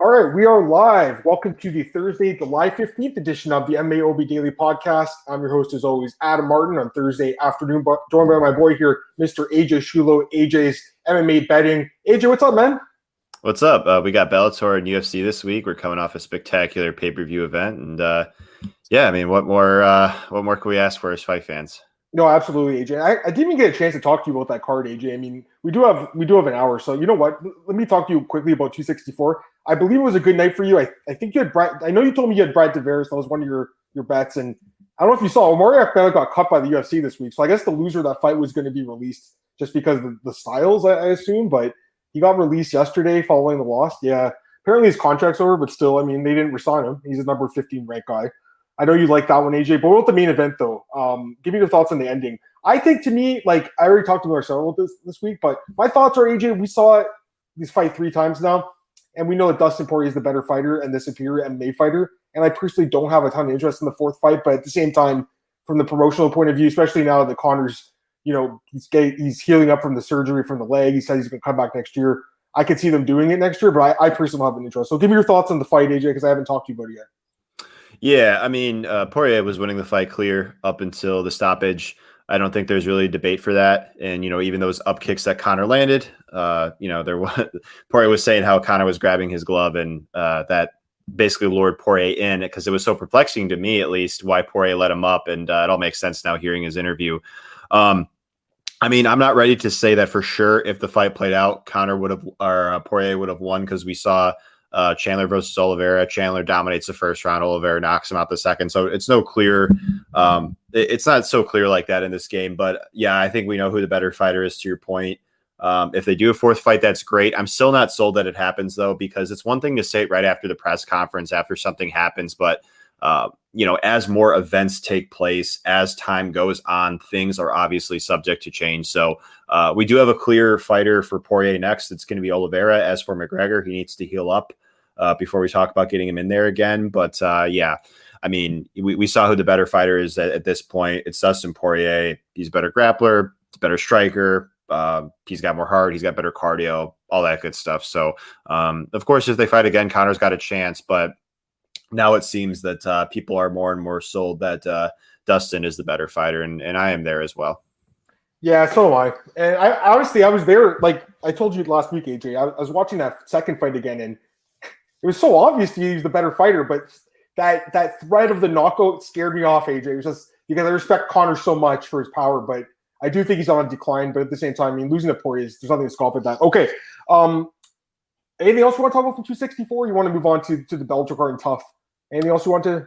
All right, we are live. Welcome to the Thursday, July 15th edition of the MMAOB Daily Podcast. I'm your host, as always, Adam Martin on Thursday afternoon, but joined by my boy here, Mr. AJ Schullo, AJ's MMA betting. AJ, what's up, man? What's up? Uh, we got Bellator and UFC this week. We're coming off a spectacular pay per view event, and uh, yeah, I mean, what more? Uh, what more can we ask for as fight fans? No, absolutely, AJ. I, I, didn't even get a chance to talk to you about that card, AJ. I mean, we do have we do have an hour, so you know what? Let me talk to you quickly about 264. I believe it was a good night for you. I, I think you had Brad. I know you told me you had Brad Tavares. That was one of your your bets, and I don't know if you saw Omari Akhmedov got cut by the UFC this week. So I guess the loser of that fight was going to be released just because the, the styles, I, I assume. But he got released yesterday following the loss. Yeah, apparently his contract's over, but still, I mean, they didn't resign him. He's a number 15 ranked guy. I know you like that one, AJ. But what about the main event, though? Um, give me your thoughts on the ending. I think to me, like I already talked to Marcelo this this week, but my thoughts are AJ. We saw this fight three times now, and we know that Dustin Poirier is the better fighter and the superior MMA fighter. And I personally don't have a ton of interest in the fourth fight, but at the same time, from the promotional point of view, especially now that Conor's, you know, he's he's healing up from the surgery from the leg. He said he's going to come back next year. I could see them doing it next year, but I, I personally have an interest. So give me your thoughts on the fight, AJ, because I haven't talked to you about it yet. Yeah, I mean, uh, Poirier was winning the fight clear up until the stoppage. I don't think there's really debate for that. And you know, even those up kicks that Conor landed, uh, you know, there was Poirier was saying how Conor was grabbing his glove, and uh, that basically lured Poirier in because it was so perplexing to me, at least, why Poirier let him up, and uh, it all makes sense now hearing his interview. Um, I mean, I'm not ready to say that for sure. If the fight played out, Conor would have or uh, Poirier would have won because we saw uh, Chandler versus Oliveira. Chandler dominates the first round. Oliveira knocks him out the second. So it's no clear. Um, it, it's not so clear like that in this game. But yeah, I think we know who the better fighter is. To your point, um, if they do a fourth fight, that's great. I'm still not sold that it happens though, because it's one thing to say it right after the press conference after something happens, but uh, you know, as more events take place, as time goes on, things are obviously subject to change. So uh, we do have a clear fighter for Poirier next. It's going to be Oliveira. As for McGregor, he needs to heal up uh, before we talk about getting him in there again. But uh, yeah, I mean, we, we saw who the better fighter is at, at this point. It's Dustin Poirier. He's a better grappler, better striker. Uh, he's got more heart. He's got better cardio, all that good stuff. So, um, of course, if they fight again, Conor's got a chance. But now it seems that uh, people are more and more sold that uh, Dustin is the better fighter, and, and I am there as well. Yeah, so am I. And I honestly, I was there. Like I told you last week, AJ, I, I was watching that second fight again, and it was so obvious to me he's the better fighter. But that that threat of the knockout scared me off, AJ. It was just because I respect Conor so much for his power, but I do think he's on a decline. But at the same time, I mean, losing to Poirier, there's nothing to scoff at that. Okay. Um, anything else you want to talk about from 264? You want to move on to to the Bellator and TUF? Anything else you want to?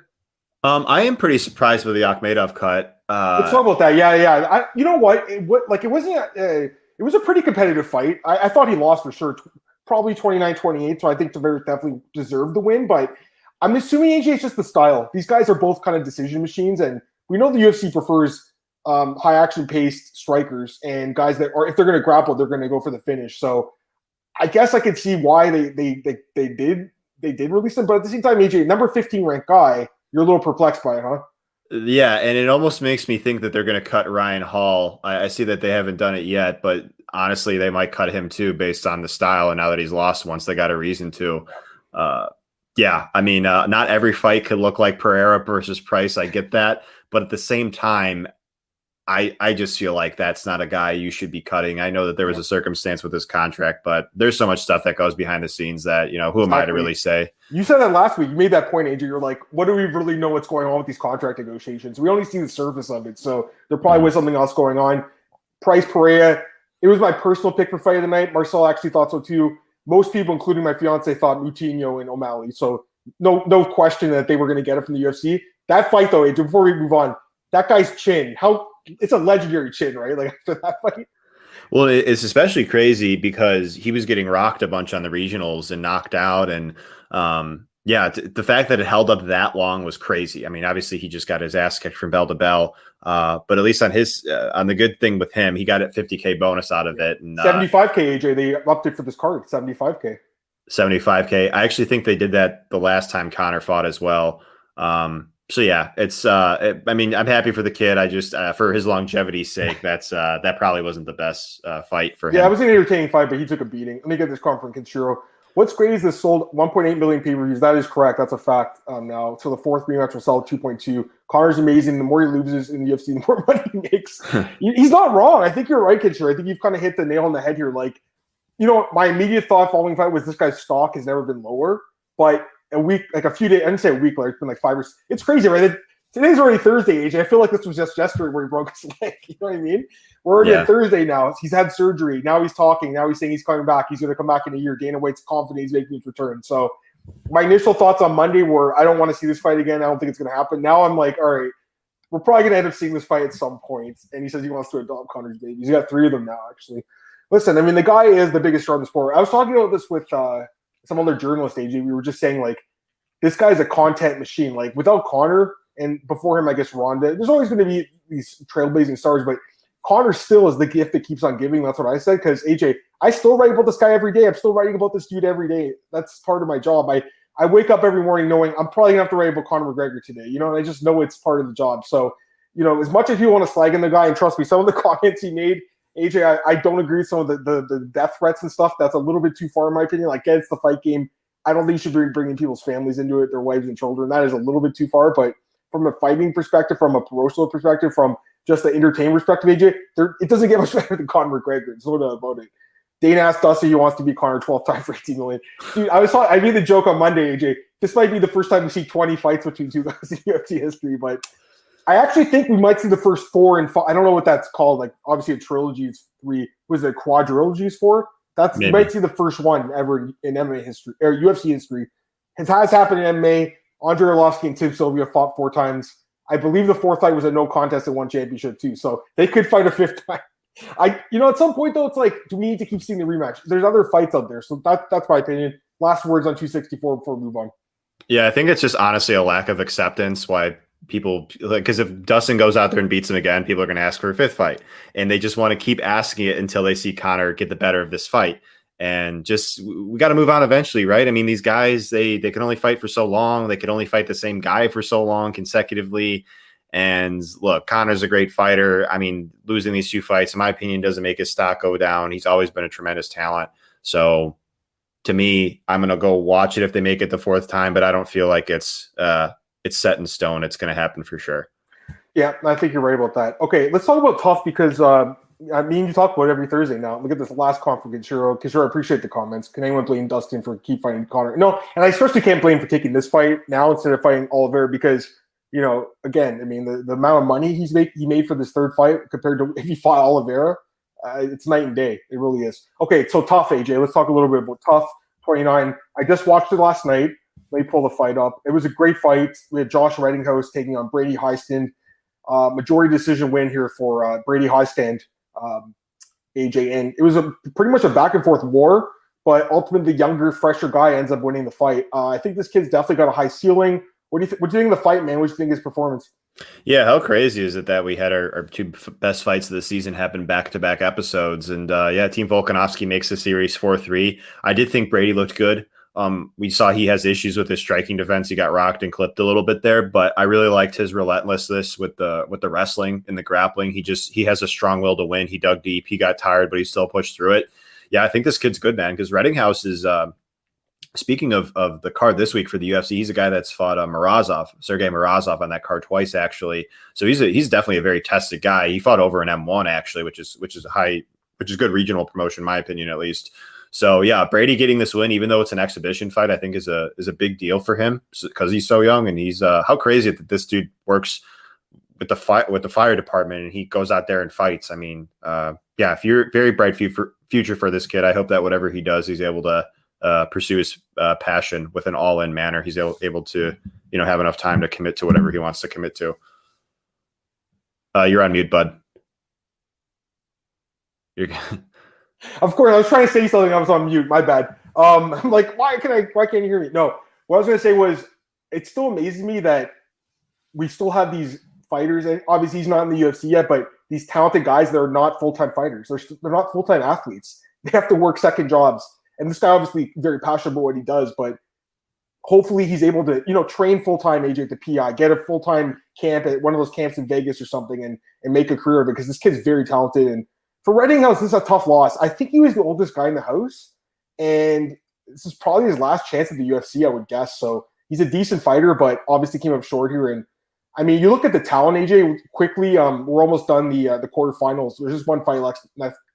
Um, I am pretty surprised with the Akhmedov cut. Uh, Let's talk about that. Yeah, yeah. I, you know what? It, what like it wasn't. A, it was a pretty competitive fight. I, I thought he lost for sure. Probably 29-28, so I think Tavares definitely deserved the win. But I'm assuming AJ is just the style. These guys are both kind of decision machines, and we know the UFC prefers um, high action paced strikers and guys that are if they're going to grapple, they're going to go for the finish. So I guess I could see why they they they, they did they did release him, but at the same time, AJ, number 15 ranked guy, you're a little perplexed by it, huh? Yeah, and it almost makes me think that they're going to cut Ryan Hall. I, I, see that they haven't done it yet, but honestly, they might cut him too based on the style. And now that he's lost once, they got a reason to. Uh, yeah, I mean, uh, not every fight could look like Pereira versus Price. I get that, but at the same time, I I just feel like that's not a guy you should be cutting. I know that there was a circumstance with his contract, but there's so much stuff that goes behind the scenes that you know who am I to really say? You said that last week. You made that point, Andrew. You're like, what do we really know what's going on with these contract negotiations? We only see the surface of it, so there probably mm-hmm. was something else going on. Price Pereira. It was my personal pick for fight of the night. Marcel actually thought so too. Most people, including my fiance, thought Moutinho and O'Malley. So no no question that they were going to get it from the UFC. That fight, though, Andrew, before we move on, that guy's chin. How it's a legendary chin, right? Like after that fight. Well, it's especially crazy because he was getting rocked a bunch on the regionals and knocked out, and um, yeah, t- the fact that it held up that long was crazy. I mean, obviously he just got his ass kicked from bell to bell, uh, but at least on his uh, on the good thing with him, he got a 50k bonus out of it. 75k AJ, they upped it for this card, 75k. 75k. I actually think they did that the last time Conor fought as well. Um, so yeah, it's. Uh, it, I mean, I'm happy for the kid. I just uh, for his longevity's sake, that's uh, that probably wasn't the best uh, fight for him. Yeah, it was an entertaining fight, but he took a beating. Let me get this card from Kenshiro. What's great is this sold 1.8 million pay per views. That is correct. That's a fact um, now. So the fourth rematch will sell 2.2. Conor's amazing. The more he loses in the UFC, the more money he makes. He's not wrong. I think you're right, Kitcher. I think you've kind of hit the nail on the head here. Like, you know, my immediate thought following fight was this guy's stock has never been lower. But a week, like a few days, I didn't say a week, like it's been like five or it's crazy, right? Today's already Thursday, AJ. I feel like this was just yesterday where he broke his leg. You know what I mean? We're already yeah. at Thursday now. He's had surgery. Now he's talking. Now he's saying he's coming back. He's going to come back in a year. Dana White's confident he's making his return. So my initial thoughts on Monday were I don't want to see this fight again. I don't think it's going to happen. Now I'm like, all right, we're probably going to end up seeing this fight at some point. And he says he wants to adopt Conor's babies. He's got three of them now, actually. Listen, I mean, the guy is the biggest star in the sport. I was talking about this with uh, some other journalist, AJ. We were just saying, like, this guy's a content machine. Like, without Conor, and before him, I guess Ronda, there's always going to be these trailblazing stars, but Conor still is the gift that keeps on giving. That's what I said. Because AJ, I still write about this guy every day. I'm still writing about this dude every day. That's part of my job. I I wake up every morning knowing I'm probably gonna have to write about Conor McGregor today. You know, and I just know it's part of the job. So, you know, as much as you want to slag in the guy, and trust me, some of the comments he made, AJ, I, I don't agree with some of the, the, the death threats and stuff. That's a little bit too far in my opinion. Like, get it's the fight game. I don't think you should be bringing people's families into it, their wives and children. That is a little bit too far. But from a fighting perspective, from a promotional perspective, from just the entertainment perspective, AJ, there, it doesn't get much better than Conor McGregor. There's no doubt about it. Dana asked Dusty he wants to be Conor 12th time for 18 million. Dude, I was I made the joke on Monday, AJ. This might be the first time we see 20 fights between two guys in UFC history, but I actually think we might see the first four and five. I don't know what that's called. Like obviously a trilogy is three. Was it quadrilogy is four? That's Maybe. you might see the first one ever in MMA history or UFC history. It has happened in MMA. Andrei Arlovsky and Tim Sylvia fought four times. I believe the fourth fight was a no contest and one championship too. So they could fight a fifth time. I, you know, at some point though, it's like, do we need to keep seeing the rematch? There's other fights out there, so that that's my opinion. Last words on 264 before we move on. Yeah, I think it's just honestly a lack of acceptance why people like because if Dustin goes out there and beats him again, people are going to ask for a fifth fight, and they just want to keep asking it until they see Conor get the better of this fight. And just we got to move on eventually right? I mean these guys they they can only fight for so long. They can only fight the same guy for so long consecutively. And look conor's a great fighter. I mean losing these two fights in my opinion doesn't make his stock go down. He's always been a tremendous talent. So to me i'm going to go watch it if they make it the fourth time but i don't feel like it's uh it's set in stone it's going to happen for sure yeah i think you're right about that okay let's talk about TUF because uh I mean, you talk about every Thursday now. Look at this last conference, Shiro. Kishiro, I appreciate the comments. Can anyone blame Dustin for keep fighting Conor? No, and I especially can't blame for taking this fight now instead of fighting Oliveira because you know, again, I mean, the, the amount of money he's made he made for this third fight compared to if he fought Oliveira, uh, it's night and day. It really is. Okay, so TUF AJ. Let's talk a little bit about TUF. 29. I just watched it last night. Me pull the fight up. It was a great fight. We had Josh Rettinghaus taking on Brady Hiestand. Uh, majority decision win here for uh, Brady Hiestand um, AJ, and it was a pretty much a back and forth war. But ultimately, the younger, fresher guy ends up winning the fight. Uh, I think this kid's definitely got a high ceiling. What do you th- What do you think of the fight, man? What do you think of his performance? Yeah, how crazy is it that we had our, our two f- best fights of the season happen back to back episodes? And uh, yeah, Team Volkanovski makes the series four three. I did think Brady looked good. Um, we saw he has issues with his striking defense. He got rocked and clipped a little bit there, but I really liked his relentlessness with the with the wrestling and the grappling. He just he has a strong will to win. He dug deep. He got tired, but he still pushed through it. Yeah, I think this kid's good, man. Because Rettinghaus is. Uh, speaking of of the card this week for the UFC, he's a guy that's fought uh, Morozov, Sergey Morozov on that card twice actually. So he's a, he's definitely a very tested guy. He fought over an M1 actually, which is which is a high, which is good regional promotion, in my opinion at least. So yeah, Brady getting this win, even though it's an exhibition fight, I think is a is a big deal for him because he's so young and he's uh, how crazy that this dude works with the fight with the fire department and he goes out there and fights. I mean, uh, yeah, if you're very bright future future for this kid, I hope that whatever he does, he's able to uh, pursue his uh, passion with an all in manner. He's able, able to you know have enough time to commit to whatever he wants to commit to. Uh, you're on mute, bud. You're Of course, I was trying to say something. I was on mute. My bad. Um, I'm like, why can I? Why can't you hear me? No. What I was to say was, it still amazes me that we still have these fighters, and obviously he's not in the UFC yet, but these talented guys that are not full time fighters. They're they're not full time athletes. They have to work second jobs. And this guy obviously very passionate about what he does, but hopefully he's able to you know train full time AJ at the PI, get a full time camp at one of those camps in Vegas or something, and and make a career of it because this kid's very talented and for Rettinghaus, this is a tough loss. I think he was the oldest guy in the house, and this is probably his last chance at the UFC, I would guess. So he's a decent fighter, but obviously came up short here. And I mean, you look at the talent, AJ. Quickly, um, we're almost done the uh, the quarterfinals. There's just one fight left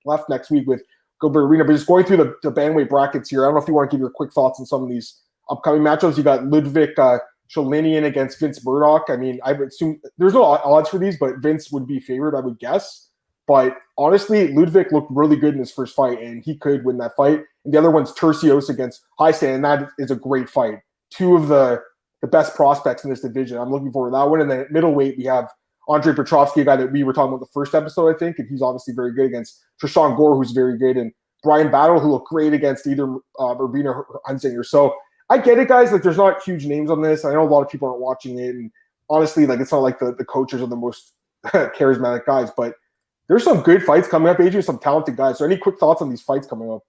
left next week with Gilbert Urbina, but just going through the, the bantamweight brackets here. I don't know if you want to give your quick thoughts on some of these upcoming matchups. You got Ludwig uh, Sholinian against Vince Murdock. I mean, I would assume there's no odds for these, but Vince would be favored, I would guess. But honestly, Ludwig looked really good in his first fight, and he could win that fight. And the other one's Turcios against Hiestand, and that is a great fight. Two of the the best prospects in this division. I'm looking forward to that one. And then at middleweight, we have Andre Petroski, a guy that we were talking about the first episode, I think, and he's obviously very good against Tresean Gore, who's very good, and Bryan Battle, who looked great against either uh, Urbina or Hunsinger. So I get it, guys. Like, there's not huge names on this. I know a lot of people aren't watching it, and honestly, like, it's not like the, the coaches are the most charismatic guys, but there's some good fights coming up, AJ, some talented guys. So, any quick thoughts on these fights coming up?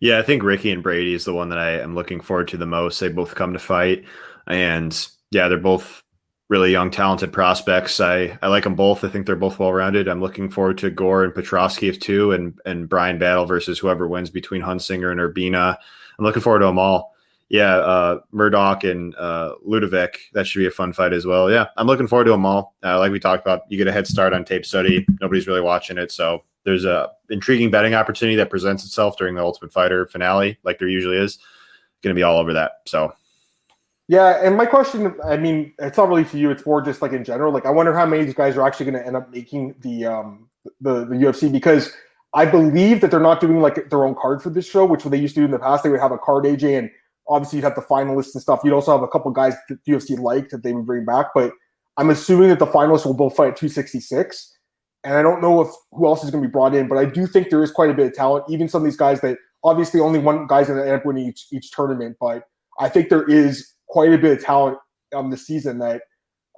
Yeah, I think Ricky and Brady is the one that I am looking forward to the most. They both come to fight, and yeah, they're both really young, talented prospects. I, I like them both. I think they're both well rounded. I'm looking forward to Gore and Petroski too, and and Bryan Battle versus whoever wins between Hunsinger and Urbina. I'm looking forward to them all yeah, uh, Murdock and uh, Ludovic. That should be a fun fight as well. Yeah, I'm looking forward to them all. Uh, like we talked about, you get a head start on tape study. Nobody's really watching it, so there's a intriguing betting opportunity that presents itself during the Ultimate Fighter finale, like there usually is. Going to be all over that. So. Yeah, and my question, I mean, it's not really to you. It's more just like in general. Like, I wonder how many of these guys are actually going to end up making the um the the UFC because I believe that they're not doing like their own card for this show, which they used to do in the past. They would have a card AJ and obviously you'd have the finalists and stuff. You'd also have a couple guys that UFC liked that they would bring back, but I'm assuming that the finalists will both fight at 266. And I don't know if who else is going to be brought in, but I do think there is quite a bit of talent. Even some of these guys that obviously only one guy's going to end up winning each, each tournament, but I think there is quite a bit of talent on this season that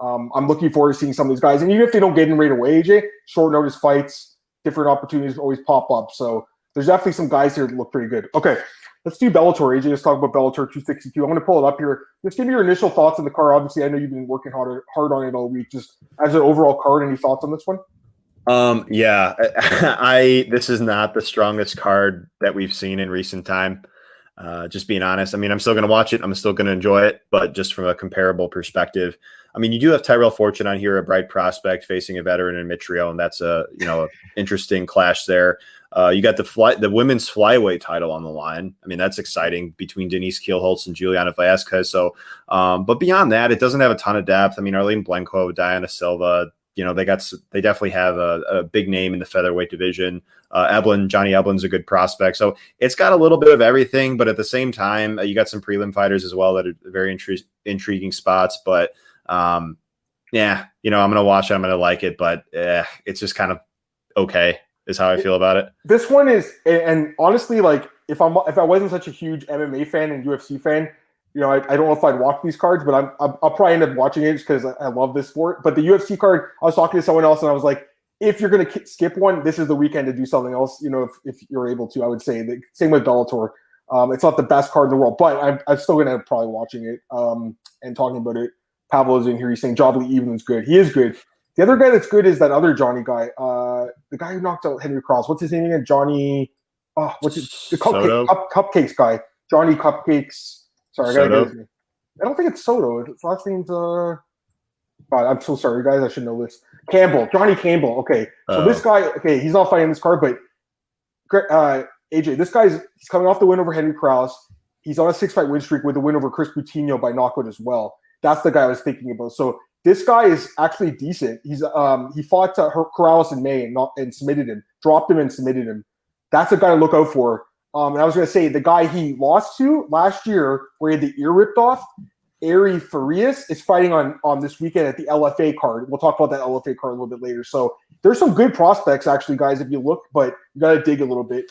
um, I'm looking forward to seeing some of these guys. And even if they don't get in right away, AJ, short notice fights, different opportunities always pop up. So there's definitely some guys here that look pretty good. Okay, Let's do Bellator. AJ, let's talk about Bellator 262. I'm going to pull it up here. Just give me your initial thoughts on the card. Obviously, I know you've been working hard hard on it all week. Just as an overall card, any thoughts on this one? Um, yeah, I this is not the strongest card that we've seen in recent time. Uh, just being honest, I mean, I'm still going to watch it. I'm still going to enjoy it, but just from a comparable perspective, I mean, you do have Tyrell Fortune on here, a bright prospect facing a veteran in Mitrione, and that's a you know interesting clash there. Uh, you got the fly, the women's flyweight title on the line. I mean, that's exciting between Denise Kielholtz and Juliana Velasquez. So, um, but beyond that, it doesn't have a ton of depth. I mean, Arlene Blencowe, Diana Silva, you know, they got they definitely have a, a big name in the featherweight division. Uh, Eblen, Johnny Eblen's a good prospect, so it's got a little bit of everything. But at the same time, uh, you got some prelim fighters as well that are very intri- intriguing spots. But um, yeah, you know, I'm gonna watch it. I'm gonna like it, but eh, it's just kind of okay is how I feel about it. This one is, and honestly, like if I'm if I wasn't such a huge MMA fan and UFC fan, you know, I, I don't know if I'd watch these cards, but I'm, i will probably end up watching it just because I, I, love this sport. But the UFC card, I was talking to someone else and I was like, if you're to k- skip one, this is the weekend to do something else. You know, if, if you're able to, I would say the same with Bellator. Um, it's not the best card in the world, but I'm, I'm still to end up probably watching it um, and talking about it. Pablo's in here. He's saying Jabali Even's good. He is good. The other guy that's good is that other Johnny guy, uh, the guy who knocked out Henry Cross. What's his name again? Johnny. Oh, what's his the cupcake, cup, cupcakes guy? Johnny Cupcakes. Sorry, I gotta get his name. I don't think it's Soto. His last name's uh. God, I'm so sorry, guys. I should know this. Campbell, Johnny Campbell. Okay, so this guy. Okay, he's not fighting this card, but uh, AJ, this guy's he's coming off the win over Henry Cross. He's on a six fight win streak with a win over Chris Coutinho by knockout as well. That's the guy I was thinking about. So this guy is actually decent. He's um he fought uh, Corrales in May and not and submitted him, dropped him and submitted him. That's a guy to look out for. Um, and I was going to say the guy he lost to last year, where he had the ear ripped off, Ari Farias, is fighting on on this weekend at the LFA card. We'll talk about that LFA card a little bit later. So there's some good prospects actually, guys. If you look, but you got to dig a little bit.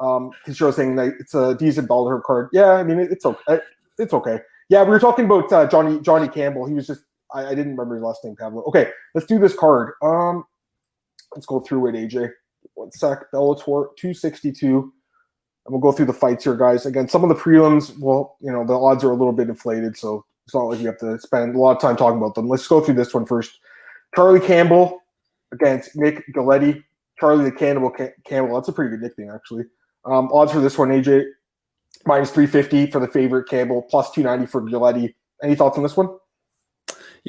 Um, because you're saying that it's a decent Bellator card. Yeah, I mean it, it's okay. It's okay. Yeah, we were talking about uh, Johnny Johnny Campbell. He was just I, I, didn't remember his last name, Pablo. Okay, let's do this card. Um, let's go through it, AJ. One sec. Bellator 262. And we'll go through the fights here, guys. Again, some of the prelims, well, you know, the odds are a little bit inflated, so it's not like you have to spend a lot of time talking about them. Let's go through this one first. Charlie Campbell against Nick Galetti. Charlie the Cannibal Campbell. That's a pretty good nickname, actually. Um, odds for this one, AJ. minus 350 for the favorite Campbell, plus 290 for Giletti. Any thoughts on this one?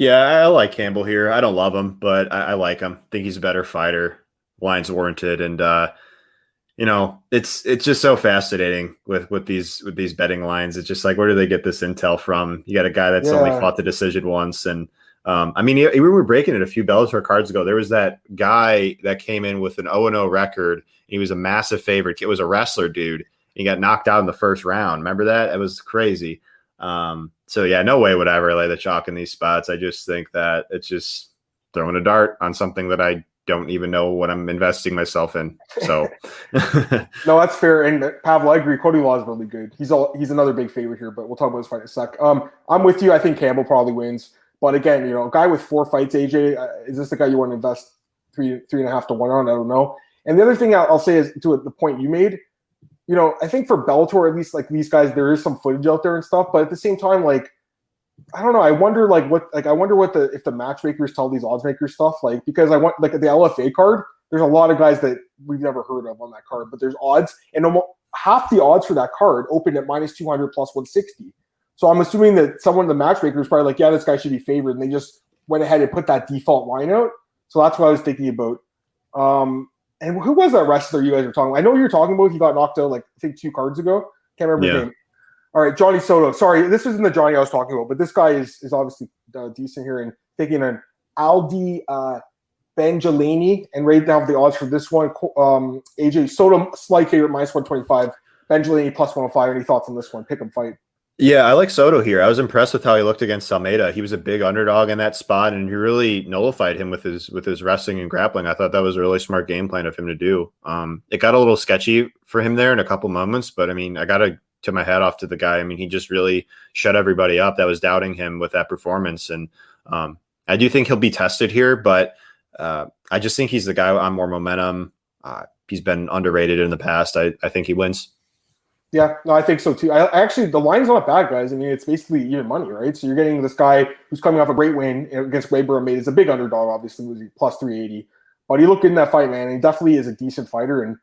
Yeah, I like Campbell here. I don't love him, but I, I like him. think he's a better fighter. Line's warranted, and uh, you know, it's it's just so fascinating with with these with these betting lines. It's just like where do they get this intel from? You got a guy that's yeah. only fought the decision once, and um, I mean, we were breaking it a few Bellator cards ago. There was that guy that came in with an 0 0 record. He was a massive favorite. It was a wrestler dude. He got knocked out in the first round. Remember that? It was crazy. Um, so yeah, no way would I ever lay the chalk in these spots. I just think that it's just throwing a dart on something that I don't even know what I'm investing myself in. So no, that's fair. And Pavel, I agree. Cody Law is really good. He's all he's another big favorite here, but we'll talk about his fight in a sec. Um, I'm with you. I think Campbell probably wins. But again, you know, a guy with four fights, AJ, uh, is this the guy you want to invest three three and a half to one on? I don't know. And the other thing I'll say is to the point you made. You know, I think for Bellator, at least like these guys, there is some footage out there and stuff. But at the same time, like I don't know. I wonder like what like I wonder what the if the matchmakers tell these odds makers stuff like because I want like the LFA card. There's a lot of guys that we've never heard of on that card, but there's odds and almost half the odds for that card opened at minus 200 plus 160. So I'm assuming that someone the matchmaker is probably like, yeah, this guy should be favored, and they just went ahead and put that default line out. So that's what I was thinking about. Um, and who was that wrestler you guys were talking about? I know you were talking about. He got knocked out like I think two cards ago. Can't remember yeah. his name. All right, Johnny Soto. Sorry, this isn't the Johnny I was talking about, but this guy is is obviously uh, decent here and taking an Aldi uh, Benjalini and right now the odds for this one. Um, AJ Soto slight favorite minus one twenty five. Benjalini plus one hundred oh five. Any thoughts on this one? Pick him fight. Yeah, I like Soto here. I was impressed with how he looked against Almeida. He was a big underdog in that spot, and he really nullified him with his with his wrestling and grappling. I thought that was a really smart game plan of him to do. Um, it got a little sketchy for him there in a couple moments, but I mean, I got to tip my hat off to the guy. I mean, he just really shut everybody up that was doubting him with that performance, and um, I do think he'll be tested here, but uh, I just think he's the guy on more momentum. Uh, he's been underrated in the past. I, I think he wins. Yeah, no, I think so too. I actually the line's not bad, guys. I mean, it's basically even money, right? So you're getting this guy who's coming off a great win against Ray Made is a big underdog, obviously, was plus three eighty. But he looked good in that fight, man. He definitely is a decent fighter. And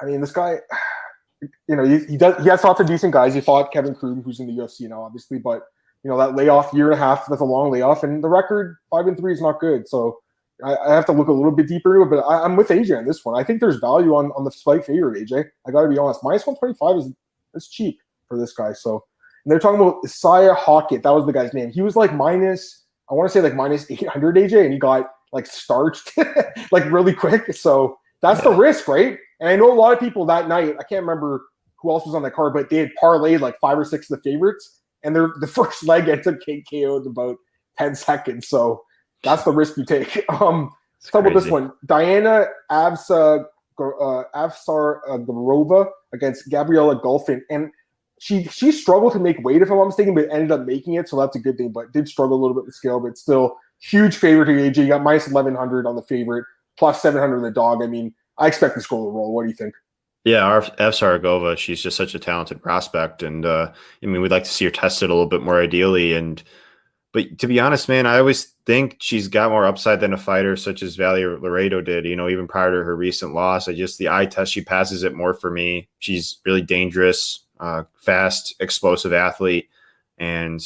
I mean, this guy, you know, he, he does he has lots of decent guys. He fought Kevin Croom, who's in the UFC now, obviously, but you know that layoff year and a half, that's a long layoff, and the record five and three is not good. So I, I have to look a little bit deeper into it, but I, am with AJ on this one. I think there's value on on the slight favorite, AJ. I got to be honest. Minus one twenty five is it's cheap for this guy. So and they're talking about Isaiah Hockett. That was the guy's name. He was like minus, I want to say like minus 800 AJ, and he got like starched like really quick. So that's yeah. the risk, right? And I know a lot of people that night, I can't remember who else was on that card, but they had parlayed like five or six of the favorites, and they're the first leg ends up KO in about 10 seconds. So that's the risk you take. Um, let's talk about this one. Diana Avsa uh, Avsar uh, against Gabriella Golovin, and she she struggled to make weight if I'm not mistaken, but ended up making it, so that's a good thing. But did struggle a little bit with scale, but still huge favorite to AJ. You got minus 1100 on the favorite, plus 700 on the dog. I mean, I expect this girl to roll. What do you think? Yeah, Avsaragova, she's just such a talented prospect, and uh, I mean, we'd like to see her tested a little bit more ideally, and but to be honest, man, I always think she's got more upside than a fighter such as Valerie Loureda did. You know, even prior to her recent loss, I just the eye test she passes it more for me. She's really dangerous, uh, fast, explosive athlete, and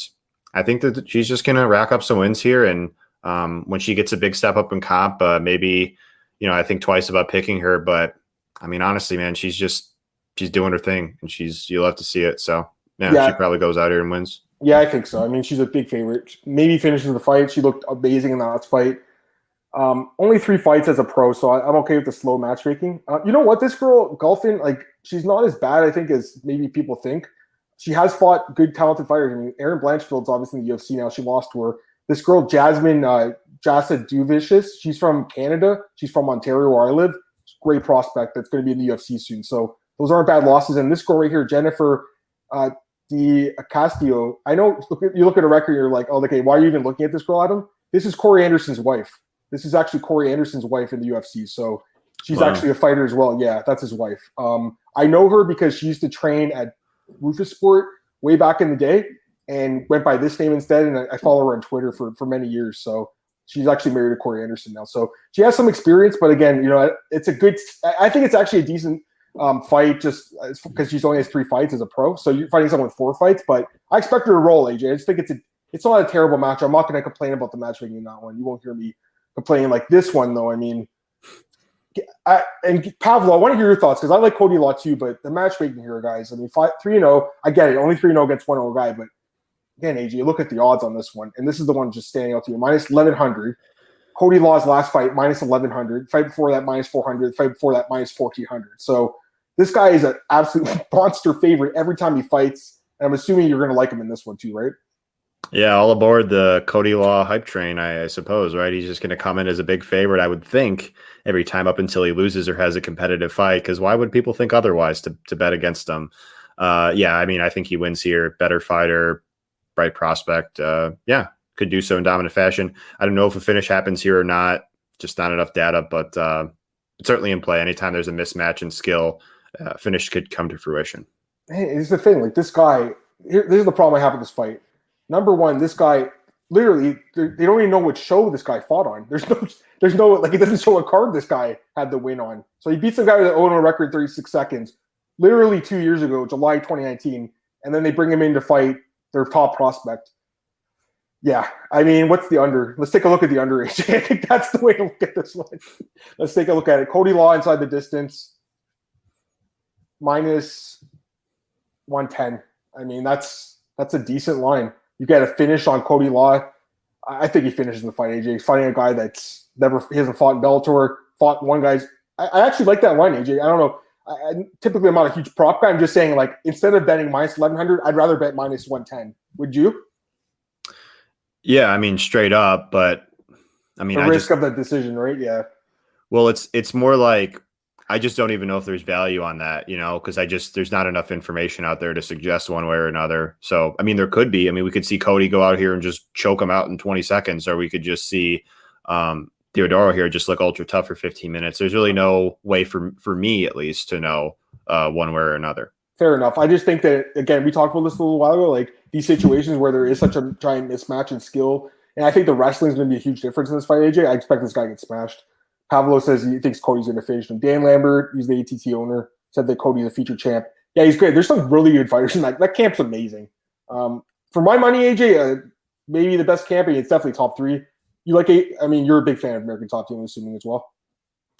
I think that she's just gonna rack up some wins here. And um, when she gets a big step up in comp, uh, maybe you know I think twice about picking her. But I mean, honestly, man, she's just she's doing her thing, and she's you'll have to see it. So yeah, yeah. she probably goes out here and wins. Yeah, I think so. I mean, she's a big favorite. Maybe finishes the fight. She looked amazing in the last fight. Um, only three fights as a pro, so I, am okay with the slow matchmaking. Uh, you know what? This girl, Golovin, like she's not as bad, I think, as maybe people think. She has fought good, talented fighters. I mean, Erin Blanchfield's obviously in the UFC now. She lost to her. This girl, Jasmine uh, Jasudavicius, she's from Canada. She's from Ontario, where I live. Great prospect that's going to be in the UFC soon. So those aren't bad losses. And this girl right here, Jennifer uh, the Castillo, I know you look at a record, you're like, oh, okay, why are you even looking at this girl, Adam? This is Corey Anderson's wife. This is actually Corey Anderson's wife in the UFC. So she's wow. actually a fighter as well. Yeah, that's his wife. Um, I know her because she used to train at Roufusport way back in the day and went by this name instead. And I, I follow her on Twitter for, for many years. So she's actually married to Corey Anderson now. So she has some experience, but again, you know, it's a good, I think it's actually a decent um, fight just because she's only has three fights as a pro. So you're fighting someone with four fights, but I expect her to roll, AJ. I just think it's a it's not a terrible match. I'm not going to complain about the matchmaking in that one. You won't hear me complaining like this one though. I mean, I, and Pavlo, I want to hear your thoughts because I like Cody a lot too. But the matchmaking here, guys. I mean, five, three and zero. Oh, I get it. Only three and zero oh against one zero guy, but again, AJ, look at the odds on this one, and this is the one just standing out to you: minus eleven hundred. Cody Law's last fight minus eleven hundred. Fight before that minus four hundred. Fight before that minus fourteen hundred. So this guy is an absolute monster favorite every time he fights. And I'm assuming you're going to like him in this one too, right? Yeah, all aboard the Cody Law hype train, I, I suppose, right? He's just going to come in as a big favorite, I would think, every time up until he loses or has a competitive fight. Because why would people think otherwise to, to bet against him? Uh, yeah, I mean, I think he wins here. Better fighter, bright prospect. Uh, yeah, could do so in dominant fashion. I don't know if a finish happens here or not. Just not enough data, but uh, certainly in play. Anytime there's a mismatch in skill, uh, finish could come to fruition. Hey, here's the thing: like this guy. Here, this is the problem I have with this fight number one, this guy literally they don't even know what show this guy fought on. There's no there's no like it doesn't show a card this guy had the win on. So he beats the guy with an Ono record 36 seconds, literally two years ago, July 2019, and then they bring him in to fight their top prospect. Yeah, I mean, what's the under? Let's take a look at the under. I think that's the way to look at this one. Let's take a look at it. Cody Law inside the distance, minus 110. I mean, that's that's a decent line. You get a finish on Cody Law. I think he finishes the fight. AJ, fighting a guy that's never he hasn't fought in Bellator. Fought one guy's. I, I actually like that line, AJ. I don't know. I, I, typically, I'm not a huge prop guy. I'm just saying, like, instead of betting minus 1100, I'd rather bet minus 110. Would you? Yeah, I mean, straight up, but I mean, the I risk just, of that decision, right? Yeah. Well, it's it's more like I just don't even know if there's value on that, you know, because I just there's not enough information out there to suggest one way or another. So I mean, there could be. I mean, we could see Cody go out here and just choke him out in 20 seconds, or we could just see um, Theodorou here just look ultra tough for 15 minutes. There's really no way for for me at least to know uh, one way or another. Fair enough. I just think that again, we talked about this a little while ago, like these situations where there is such a giant mismatch in skill, and I think the wrestling is going to be a huge difference in this fight. AJ, I expect this guy to get smashed. Pavlo says he thinks Cody's going to finish him. Dan Lambert, he's the ATT owner, said that Cody's a feature champ. Yeah, he's great. There's some really good fighters in that. That camp's amazing. Um, for my money, AJ, uh, maybe the best camping. It's definitely top three. You like? I mean, you're a big fan of American Top Team, I'm assuming as well.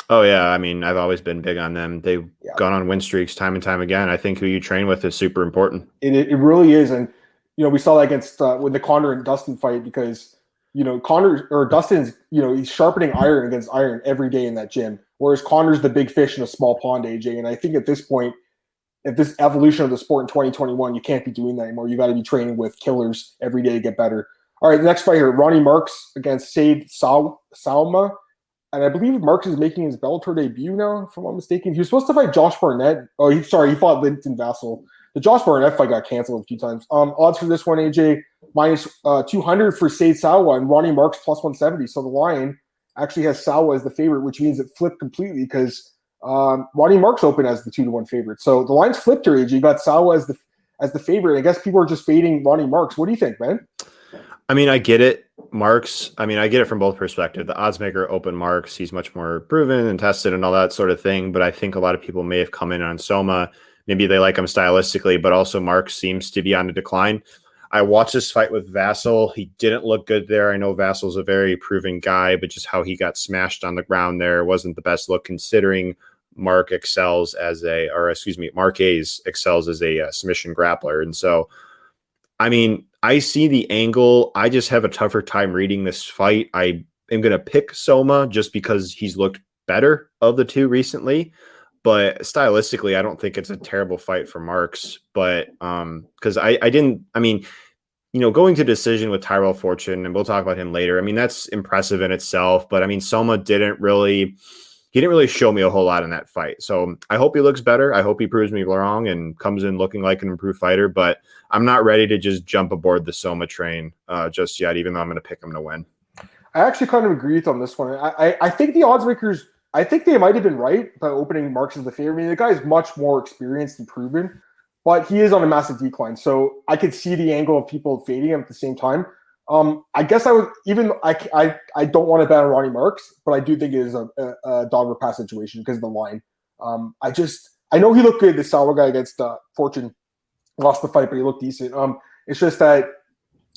Oh yeah, I mean, I've always been big on them. They've yeah. gone on win streaks time and time again. I think who you train with is super important. It, it really is, and you know we saw that against uh, with the Conor and Dustin fight because you know, Conor or Dustin's, you know, he's sharpening iron against iron every day in that gym. Whereas Conor's the big fish in a small pond, AJ. And I think at this point, at this evolution of the sport in 2021, you can't be doing that anymore. You got to be training with killers every day to get better. All right, next fight here, Ronnie Marks against Said Sal- Salma. And I believe Marks is making his Bellator debut now, if I'm not mistaken. He was supposed to fight Josh Barnett. Oh, he sorry, he fought Linton Vassell. The Josh Barnett fight got canceled a few times. Um, odds for this one, AJ, minus, uh, 200 for Said Salwa and Ronnie Marks plus 170. So the line actually has Salwa as the favorite, which means it flipped completely because um, Ronnie Marks open as the two to one favorite. So the line's flipped here, AJ. You got Salwa as the as the favorite. I guess people are just fading Ronnie Marks. What do you think, man? I mean, I get it. Marks, I mean, I get it from both perspectives. The odds maker open Marks, he's much more proven and tested and all that sort of thing. But I think a lot of people may have come in on Sowma maybe they like him stylistically, but also Mark seems to be on a decline. I watched this fight with Vassell. He didn't look good there. I know Vassell's a very proven guy, but just how he got smashed on the ground there wasn't the best look considering Mark excels as a, or excuse me, Marques excels as a, a uh, submission grappler. And so, I mean, I see the angle. I just have a tougher time reading this fight. I am going to pick Sowma just because he's looked better of the two recently but stylistically, I don't think it's a terrible fight for Marks. But um, because I I didn't, I mean, you know, going to decision with Tyrell Fortune, and we'll talk about him later. I mean, that's impressive in itself. But I mean, Soma didn't really, he didn't really show me a whole lot in that fight. So I hope he looks better. I hope he proves me wrong and comes in looking like an improved fighter. But I'm not ready to just jump aboard the Sowma train uh, just yet, even though I'm going to pick him to win. I actually kind of agree with on this one. I, I, I think the odds makers I think they might have been right by opening Marks as the favorite. I mean, the guy's much more experienced and proven, but he is on a massive decline. So I could see the angle of people fading him at the same time. Um, I guess I would even I, I I don't want to bet on Ronnie Marks, but I do think it is a, a, a dog or pass situation because of the line. Um, I just I know he looked good. The Sawa guy against uh, Fortune lost the fight, but he looked decent. Um, it's just that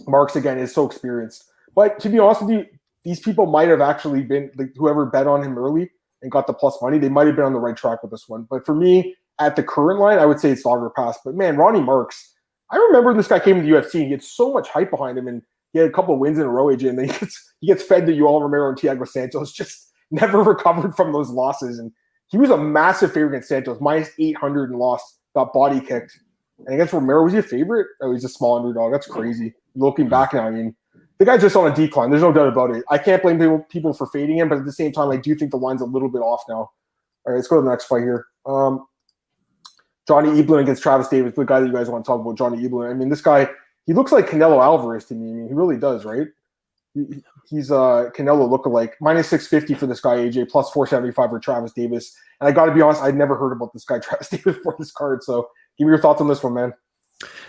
Marks again is so experienced. But to be honest with you, these people might have actually been like whoever bet on him early and got the plus money. They might have been on the right track with this one. But for me, at the current line, I would say it's Lager Pass. But man, Ronnie Marks, I remember this guy came to the UFC and he had so much hype behind him, and he had a couple of wins in a row, AJ, and then he gets he gets fed to Yoel Romero and Thiago Santos. Just never recovered from those losses, and he was a massive favorite against Santos, minus eight hundred and lost, got body kicked. And against Romero, was he a favorite? Oh, he's a small underdog. That's crazy. Looking back now, I mean, the guy's just on a decline. There's no doubt about it. I can't blame people, people for fading him, but at the same time, I do think the line's a little bit off now. All right, let's go to the next fight here. Um, Johnny Eblen against Travis Davis, the guy that you guys want to talk about, Johnny Eblen. I mean, this guy, he looks like Canelo Alvarez to me. I mean, he really does, right? He, he's uh Canelo lookalike. Minus 650 for this guy, AJ, plus 475 for Travis Davis. And I got to be honest, I'd never heard about this guy, Travis Davis, for this card. So give me your thoughts on this one, man.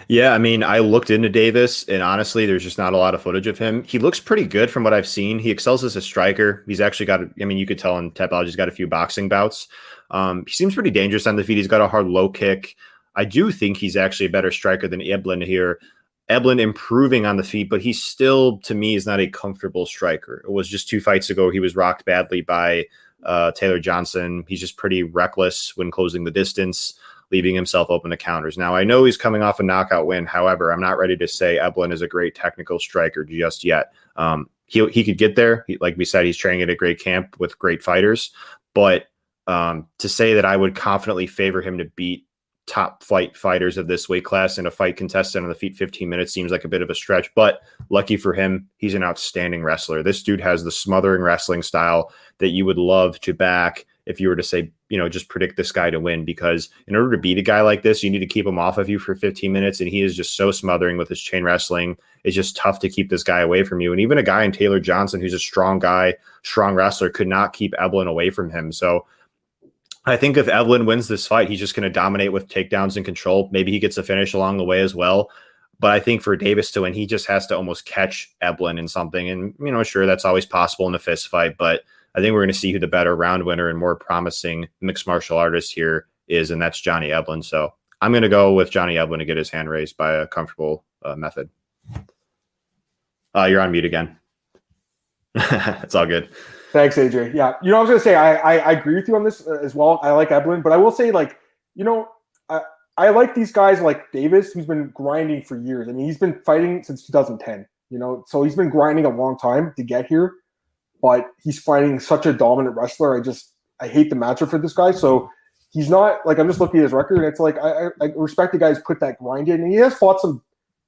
Yeah, I mean, I looked into Davis, and honestly, there's just not a lot of footage of him. He looks pretty good from what I've seen. He excels as a striker. He's actually got, I mean, you could tell in Tapology, he's got a few boxing bouts. Um, he seems pretty dangerous on the feet. He's got a hard low kick. I do think he's actually a better striker than Eblen here. Eblen improving on the feet, but he still, to me, is not a comfortable striker. It was just two fights ago. He was rocked badly by uh, Taylor Johnson. He's just pretty reckless when closing the distance, leaving himself open to counters. Now, I know he's coming off a knockout win. However, I'm not ready to say Eblen is a great technical striker just yet. Um, he, he could get there. He, like we said, he's training at a great camp with great fighters. But um, to say that I would confidently favor him to beat top flight fighters of this weight class and a fight contestant on the feet 15 minutes seems like a bit of a stretch, but lucky for him, he's an outstanding wrestler. This dude has the smothering wrestling style that you would love to back if you were to say, you know, just predict this guy to win because in order to beat a guy like this, you need to keep him off of you for 15 minutes and he is just so smothering with his chain wrestling. It's just tough to keep this guy away from you. And even a guy in Taylor Johnson who's a strong guy, strong wrestler could not keep Eblen away from him. So I think if Eblen wins this fight, he's just going to dominate with takedowns and control. Maybe he gets a finish along the way as well. But I think for Davis to win, he just has to almost catch Eblen in something. And, you know, sure, that's always possible in a fist fight. But I think we're going to see who the better round winner and more promising mixed martial artist here is. And that's Johnny Eblen. So I'm going to go with Johnny Eblen to get his hand raised by a comfortable uh, method. Uh, you're on mute again. it's all good. Thanks, AJ. Yeah, you know, I was gonna say I, I, I agree with you on this uh, as well. I like Eblen, but I will say like you know I I like these guys like Davis, who's been grinding for years. I mean, he's been fighting since 2010. You know, so he's been grinding a long time to get here, but he's fighting such a dominant wrestler. I just I hate the matchup for this guy. So he's not like I'm just looking at his record, and it's like I, I, respect the guys put that grind in, and he has fought some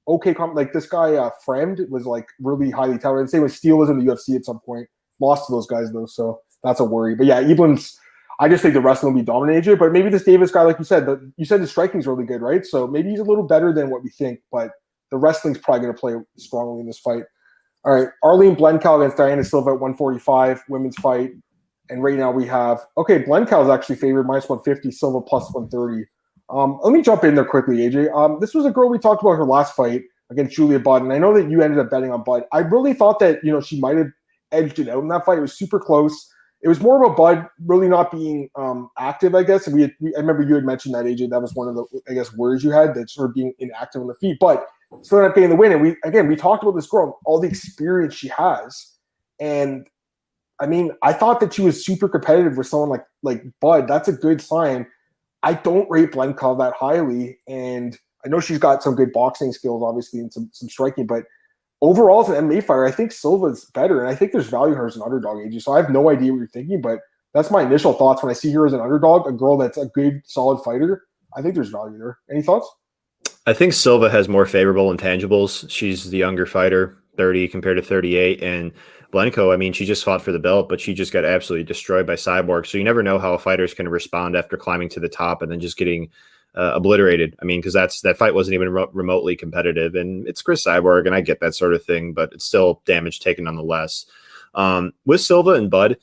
okay. Like this guy, uh, Fremd was like really highly touted. Same with Steele was in the UFC at some point. Lost to those guys though, so that's a worry. But yeah, Eblen's. I just think the wrestling will be dominated. But maybe this Davis guy, like you said, the, you said the striking's really good, right? So maybe he's a little better than what we think. But the wrestling's probably going to play strongly in this fight. All right, Arlene Blencowe against Diana Silva at 145, women's fight. And right now we have okay, Blencowe is actually favored minus 150, Silva plus 130. Um, let me jump in there quickly, AJ. Um, this was a girl we talked about her last fight against Julia Budd, and I know that you ended up betting on Budd. I really thought that you know she might have edged it out in that fight. It was super close. It was more about Budd really not being um, active, I guess. We, had, we, I remember you had mentioned that AJ. That was one of the, I guess, words you had that sort of being inactive on the feet. But still up getting the win. And we again, we talked about this girl, all the experience she has, and I mean, I thought that she was super competitive with someone like like Budd. That's a good sign. I don't rate Blencowe that highly, and I know she's got some good boxing skills, obviously, and some some striking, but overall as an MMA fighter, I think Silva's better, and I think there's value her as an underdog AJ. So I have no idea what you're thinking, but that's my initial thoughts when I see her as an underdog, a girl that's a good, solid fighter. I think there's value there. Any thoughts? I think Silva has more favorable intangibles. She's the younger fighter, 30 compared to 38, and Blencowe, I mean, she just fought for the belt, but she just got absolutely destroyed by Cyborg. So you never know how a fighter is going to respond after climbing to the top and then just getting uh, obliterated. I mean, because that's that fight wasn't even re- remotely competitive, and it's Cris Cyborg, and I get that sort of thing, but it's still damage taken nonetheless. Um, with Silva and Budd,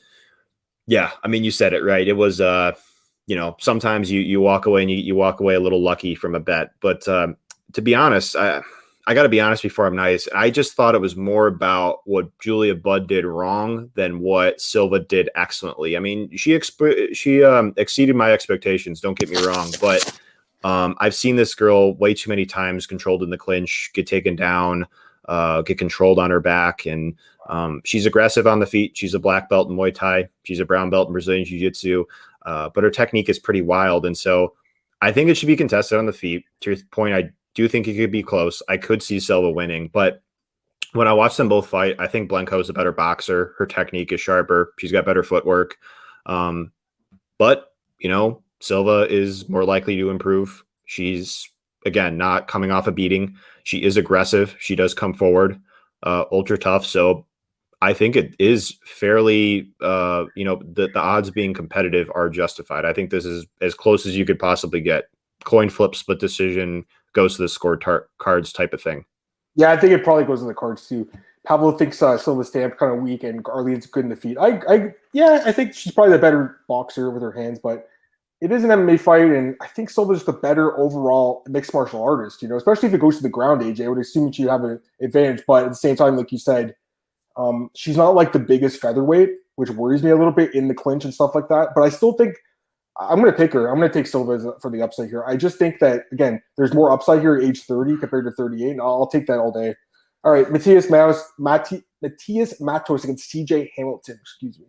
yeah, I mean, you said it right. It was, uh, you know, sometimes you you walk away and you, you walk away a little lucky from a bet, but um, to be honest, I, I got to be honest before I'm nice. I just thought it was more about what Julia Budd did wrong than what Silva did excellently. I mean, she exp- she um, exceeded my expectations. Don't get me wrong, but um, I've seen this girl way too many times controlled in the clinch, get taken down, uh, get controlled on her back, and um, she's aggressive on the feet. She's a black belt in Muay Thai. She's a brown belt in Brazilian Jiu Jitsu, uh, but her technique is pretty wild, and so I think it should be contested on the feet. To your point, I do think it could be close. I could see Silva winning, but when I watch them both fight, I think Blencowe is a better boxer. Her technique is sharper. She's got better footwork. Um, but you know, Silva is more likely to improve. She's again not coming off a beating. She is aggressive. She does come forward, uh, ultra tough. So I think it is fairly, uh, you know, the, the odds being competitive are justified. I think this is as close as you could possibly get. Coin flip, split decision, goes to the score tar- cards type of thing. Yeah, I think it probably goes in the cards too. Pablo thinks uh, Silva Stamp kind of weak and Arlene's good in the feet. I, I, yeah, I think she's probably the better boxer with her hands, but it is an MMA fight, and I think Silva's a better overall mixed martial artist. You know, especially if it goes to the ground. AJ, I would assume that she'd have an advantage, but at the same time, like you said, um, she's not like the biggest featherweight, which worries me a little bit in the clinch and stuff like that. But I still think I'm going to take her. I'm going to take Silva for the upside here. I just think that again, there's more upside here at age 30 compared to 38, and I'll, take that all day. All right, Matthias Matos, Mati, Matthias Matos against CJ Hamilton. Excuse me.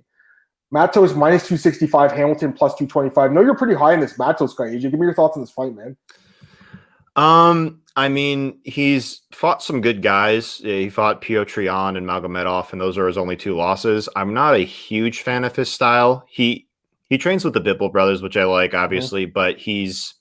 Matos minus 265, Hamilton plus 225. No, you're pretty high in this Matos guy. AJ, give me your thoughts on this fight, man. Um, I mean, he's fought some good guys. He fought Piotrian and Magomedov, and those are his only two losses. I'm not a huge fan of his style. He he trains with the Pitbull brothers, which I like, obviously, mm-hmm. but he's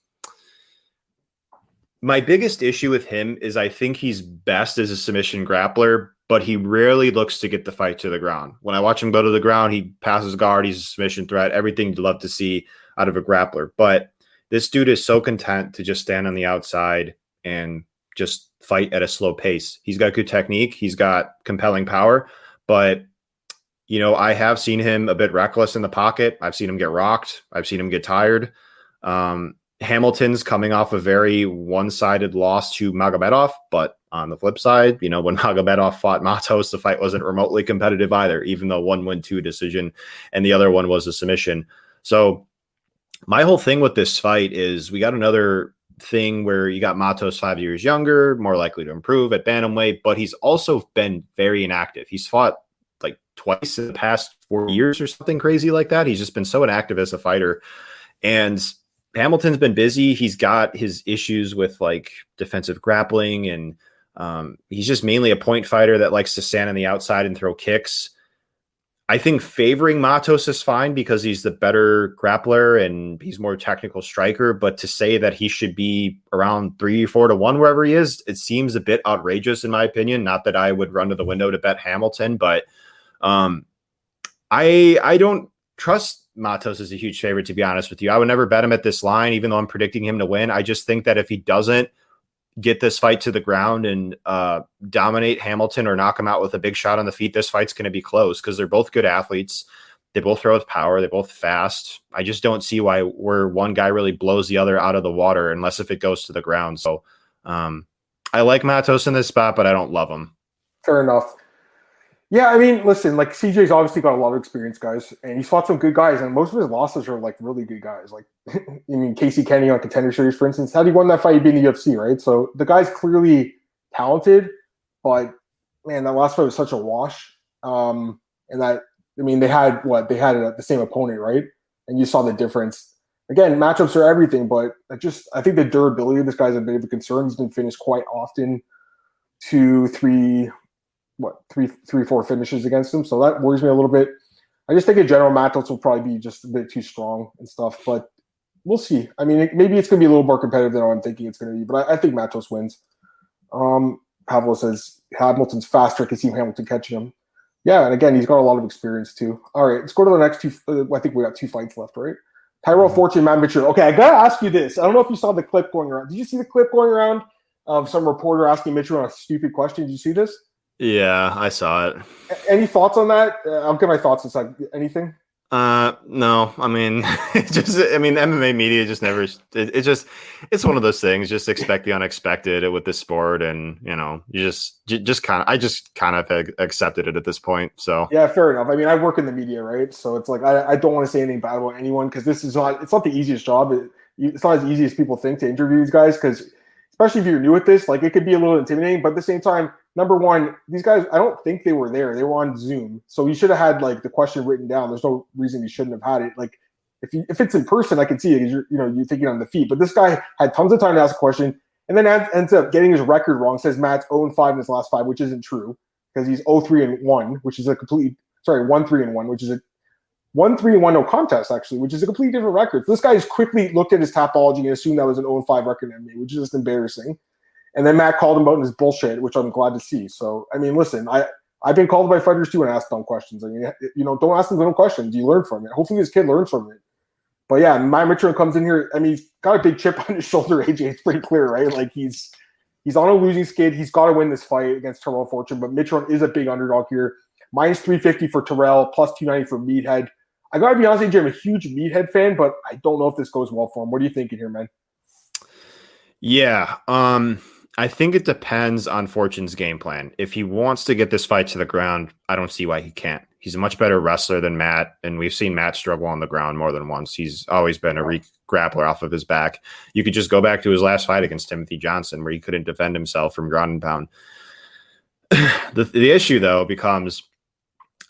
my biggest issue with him is I think he's best as a submission grappler, but he rarely looks to get the fight to the ground. When I watch him go to the ground, he passes guard, he's a submission threat, everything you'd love to see out of a grappler. But this dude is so content to just stand on the outside and just fight at a slow pace. He's got good technique, he's got compelling power, but you know, I have seen him a bit reckless in the pocket. I've seen him get rocked. I've seen him get tired. Um, Hamilton's coming off a very one-sided loss to Magomedov, but on the flip side, you know, when Magomedov fought Matos, the fight wasn't remotely competitive either, even though one win two decision and the other one was a submission. So my whole thing with this fight is we got another thing where you got Matos five years younger, more likely to improve at bantamweight, but he's also been very inactive. He's fought like twice in the past four years or something crazy like that. He's just been so inactive as a fighter. And Hamilton's been busy. He's got his issues with like defensive grappling, and um, he's just mainly a point fighter that likes to stand on the outside and throw kicks. I think favoring Matos is fine because he's the better grappler and he's more technical striker. But to say that he should be around three, four to one wherever he is, it seems a bit outrageous in my opinion. Not that I would run to the window to bet Hamilton, but um, I I don't trust Matos is a huge favorite to be honest with you. I would never bet him at this line, even though I'm predicting him to win. I just think that if he doesn't get this fight to the ground and uh, dominate Hamilton or knock him out with a big shot on the feet, this fight's going to be close because they're both good athletes. They both throw with power. They both fast. I just don't see why where one guy really blows the other out of the water unless if it goes to the ground. So um, I like Matos in this spot, but I don't love him. Fair enough. Yeah, I mean, listen, like CJ's obviously got a lot of experience, guys, and he's fought some good guys, and most of his losses are like really good guys. Like, I mean, Casey Kenny on Contender Series, for instance, had he won that fight, he'd be in the UFC, right? So the guy's clearly talented, but man, that last fight was such a wash. Um, and that, I mean, they had what they had the same opponent, right? And you saw the difference. Again, matchups are everything, but I just I think the durability of this guy's a bit of a concern. He's been finished quite often, two, three, what three three four finishes against him. So that worries me a little bit. I just think in general Matos will probably be just a bit too strong and stuff, but we'll see. I mean, maybe it's going to be a little more competitive than I'm thinking it's going to be, but I, I think Matos wins. Um, Pavlo says Hamilton's faster. I can see Hamilton catching him. Yeah, and again, he's got a lot of experience too. All right, let's go to the next two. Uh, I think we got two fights left, right? Tyrell mm-hmm. Fortune, Matt Mitrione. Okay, I gotta ask you this. I don't know if you saw the clip going around. Did you see the clip going around of some reporter asking Mitrione a stupid question? Did you see this? Yeah, I saw it. Any thoughts on that? Uh, I'll get my thoughts inside. Anything? Uh, no, I mean, just, I mean, MMA media just never, it, it, just, it's one of those things, just expect the unexpected with this sport. And, you know, you just, just kind of, I just kind of accepted it at this point. So, yeah, fair enough. I mean, I work in the media, right? So it's like, I, I don't want to say anything bad about anyone because this is not, it's not the easiest job. It, it's not as easy as people think to interview these guys because, especially if you're new at this, like it could be a little intimidating, but at the same time, number one, these guys, I don't think they were there. They were on Zoom. So you should have had like the question written down. There's no reason you shouldn't have had it. Like if you, if it's in person, I can see it you're, you know, you're thinking on the feet. But this guy had tons of time to ask a question and then ends up getting his record wrong. Says Matt's 0 5 in his last five, which isn't true because he's 0 3 and 1, which is a completely, sorry, 1 3 and 1, which is a 1 3 and 1 no contest, actually, which is a completely different record. So this guy has quickly looked at his Tapology and assumed that was an 0 5 record in me, which is just embarrassing. And then Matt called him out in his bullshit, which I'm glad to see. So I mean, listen, I I've been called by fighters too and asked dumb questions. I mean, you know, don't ask them dumb questions. You learn from it. Hopefully, this kid learns from it. But yeah, my Mitchell comes in here. I mean, he's got a big chip on his shoulder. AJ, it's pretty clear, right? Like he's he's on a losing skid. He's got to win this fight against Terrell Fortune. But Mitrione is a big underdog here. Minus 350 for Terrell, plus 290 for Meathead. I gotta be honest, I'm a huge Meathead fan, but I don't know if this goes well for him. What are you thinking here, man? Yeah. Um I think it depends on Fortune's game plan. If he wants to get this fight to the ground, I don't see why he can't. He's a much better wrestler than Matt, and we've seen Matt struggle on the ground more than once. He's always been a re- grappler off of his back. You could just go back to his last fight against Timothy Johnson, where he couldn't defend himself from ground and pound. the, the issue, though, becomes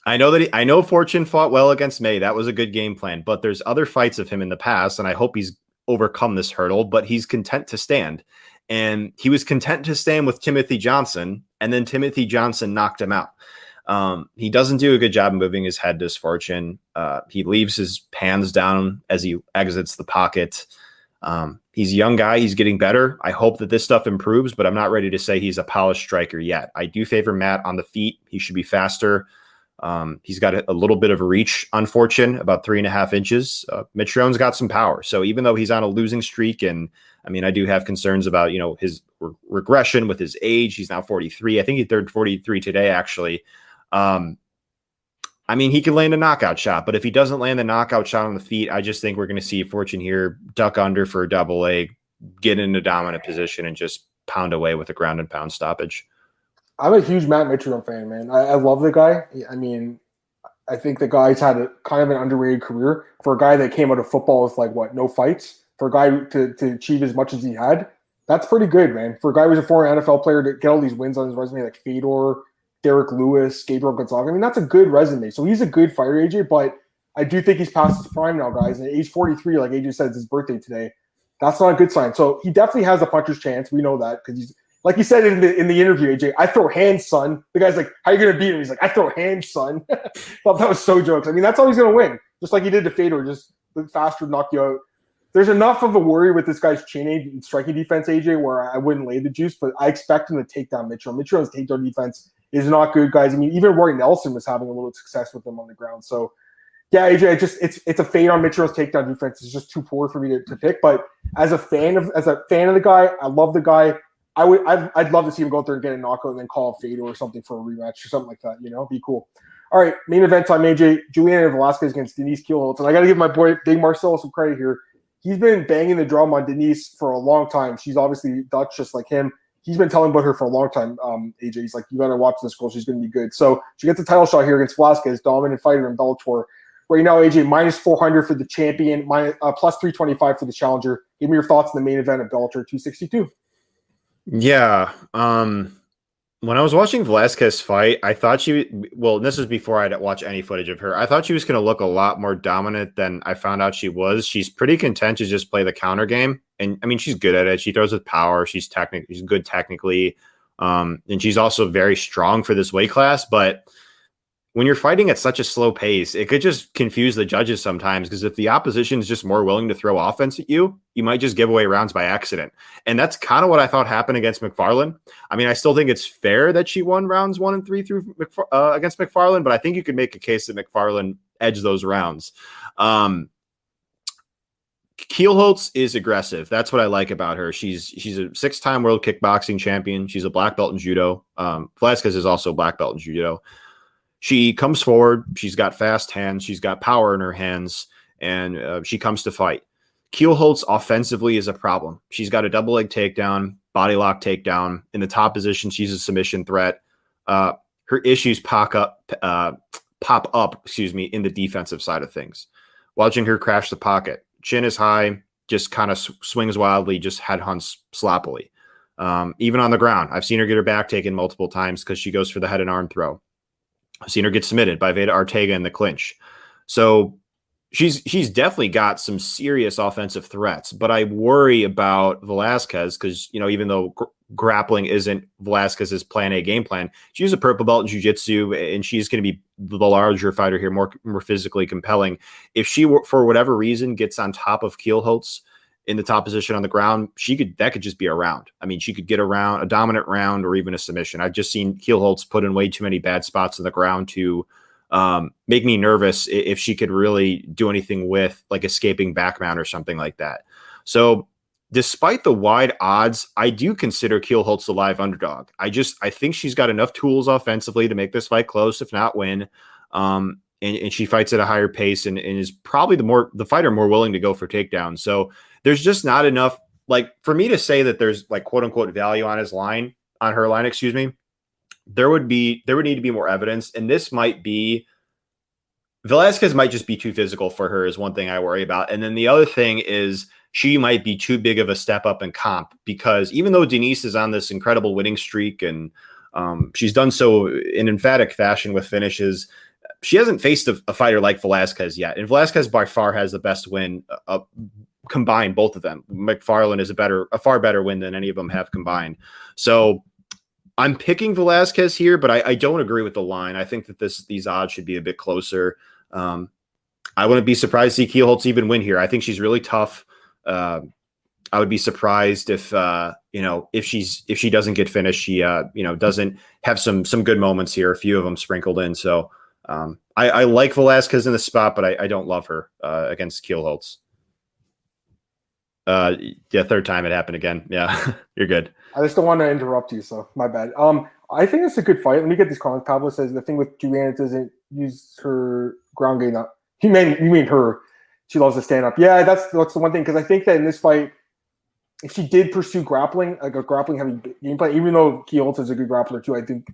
I know that he, I know Fortune fought well against May. That was a good game plan, but there's other fights of him in the past, and I hope he's overcome this hurdle. But he's content to stand and he was content to stand with Timothy Johnson, and then Timothy Johnson knocked him out. Um, he doesn't do a good job moving his head to Fortune. Uh, he leaves his hands down as he exits the pocket. Um, he's a young guy. He's getting better. I hope that this stuff improves, but I'm not ready to say he's a polished striker yet. I do favor Matt on the feet. He should be faster. Um, he's got a, a, little bit of reach on Fortune, about three and a half inches. Uh, Mitrione's got some power. So even though he's on a losing streak and I mean, I do have concerns about you know his re- regression with his age. He's now 43. I think he turned 43 today, actually. Um, I mean, he can land a knockout shot, but if he doesn't land the knockout shot on the feet, I just think we're going to see Fortune here duck under for a double leg, get in a dominant position, and just pound away with a ground and pound stoppage. I'm a huge Matt Mitrione fan, man. I, I love the guy. I mean, I think the guy's had a kind of an underrated career for a guy that came out of football with like what no fights for a guy to, to achieve as much as he had, that's pretty good, man. For a guy who's a former NFL player to get all these wins on his resume, like Fedor, Derrick Lewis, Gabriel Gonzaga. I mean, that's a good resume. So he's a good fighter, AJ, but I do think he's past his prime now, guys. And age 43, like AJ said, it's his birthday today. That's not a good sign. So he definitely has a puncher's chance. We know that because he's like he said in the in the interview, AJ, I throw hands, son. The guy's like, How you gonna beat him? He's like, I throw hands, son. Thought that was so jokes. I mean, that's how he's gonna win. Just like he did to Fedor, just faster knock you out there's enough of a worry with this guy's chin and striking defense, AJ, where I wouldn't lay the juice, but I expect him to take down Mitrione. Mitrione's takedown defense is not good, guys. I mean, even Roy Nelson was having a little success with them on the ground. So, yeah, AJ, just it's it's a fade on Mitrione's takedown defense. It's just too poor for me to, to pick. But as a fan of as a fan of the guy, I love the guy. I would I'd, I'd love to see him go out there and get a knockout and then call a fade or something for a rematch or something like that. You know, be cool. All right, main event time, AJ. Juliana Velasquez against Denise Kielholtz. And I got to give my boy Big Marcelo some credit here he's been banging the drum on Denise for a long time. She's obviously Dutch, just like him. He's been telling about her for a long time. Um, AJ, he's like, you got to watch this girl. She's going to be good. So she gets a title shot here against Velasquez, dominant fighter in Bellator. Right now, AJ minus 400 for the champion, minus, uh, plus 325 for the challenger. Give me your thoughts on the main event of Bellator 262. Yeah. Um, when I was watching Velasquez fight, I thought she well, this was before I'd watch any footage of her. I thought she was going to look a lot more dominant than I found out she was. She's pretty content to just play the counter game, and I mean she's good at it. She throws with power. She's technically she's good technically, um, and she's also very strong for this weight class. But when you're fighting at such a slow pace, it could just confuse the judges sometimes because if the opposition is just more willing to throw offense at you, you might just give away rounds by accident. And that's kind of what I thought happened against Macfarlane. I mean, I still think it's fair that she won rounds one and three through uh, against Macfarlane, but I think you could make a case that Macfarlane edged those rounds. Um, Kielholtz is aggressive. That's what I like about her. She's she's a six-time world kickboxing champion. She's a black belt in judo. Um, Velasquez is also black belt in judo she comes forward. She's got fast hands. She's got power in her hands, and uh, she comes to fight. Kielholtz offensively is a problem. She's got a double leg takedown, body lock takedown. In the top position, she's a submission threat. Uh, her issues pop up, uh, pop up, excuse me, in the defensive side of things. Watching her crash the pocket, chin is high, just kind of swings wildly, just head hunts sloppily. Um, even on the ground, I've seen her get her back taken multiple times because she goes for the head and arm throw. I've seen her get submitted by Veta Arteaga in the clinch. So she's she's definitely got some serious offensive threats, but I worry about Velasquez because you know even though gr- grappling isn't Velasquez's plan A game plan, she's a purple belt in jiu-jitsu and she's going to be the larger fighter here, more more physically compelling. If she for whatever reason gets on top of Kielholtz in the top position on the ground, she could that could just be a round. I mean, she could get around a dominant round or even a submission. I've just seen Kielholtz put in way too many bad spots on the ground to um, make me nervous if she could really do anything with like escaping back mount or something like that. So, despite the wide odds, I do consider Kielholtz a live underdog. I just I think she's got enough tools offensively to make this fight close, if not win. Um, and, and, she fights at a higher pace and, and is probably the more the fighter more willing to go for takedowns. So there's just not enough like for me to say that there's like quote unquote value on his line on her line, excuse me there would be there would need to be more evidence, and this might be Velasquez might just be too physical for her is one thing I worry about, and then the other thing is she might be too big of a step up in comp because even though Denise is on this incredible winning streak and um, she's done so in emphatic fashion with finishes. She hasn't faced a, a, fighter like Velasquez yet, and Velasquez by far has the best win uh, uh, combined. Both of them, Macfarlane is a better, a far better win than any of them have combined. So I'm picking Velasquez here, but I, I, don't agree with the line. I think that this these odds should be a bit closer. Um, I wouldn't be surprised to see Kielholtz even win here. I think she's really tough. Uh, I would be surprised if uh, you know if she's if she doesn't get finished. She uh, you know doesn't have some some good moments here. A few of them sprinkled in. So um, I, I, like Velasquez in the spot, but I, I don't love her uh, against Kielholtz. Uh, yeah, third time it happened again. Yeah, you're good. I just don't want to interrupt you, so my bad. Um, I think it's a good fight. Let me get these comments. Pablo says the thing with Joanna doesn't use her ground game. Up. He mean you mean her. She loves to stand up. Yeah, that's that's the one thing because I think that in this fight, if she did pursue grappling, like a grappling heavy gameplay, even though Kielholtz is a good grappler too, I think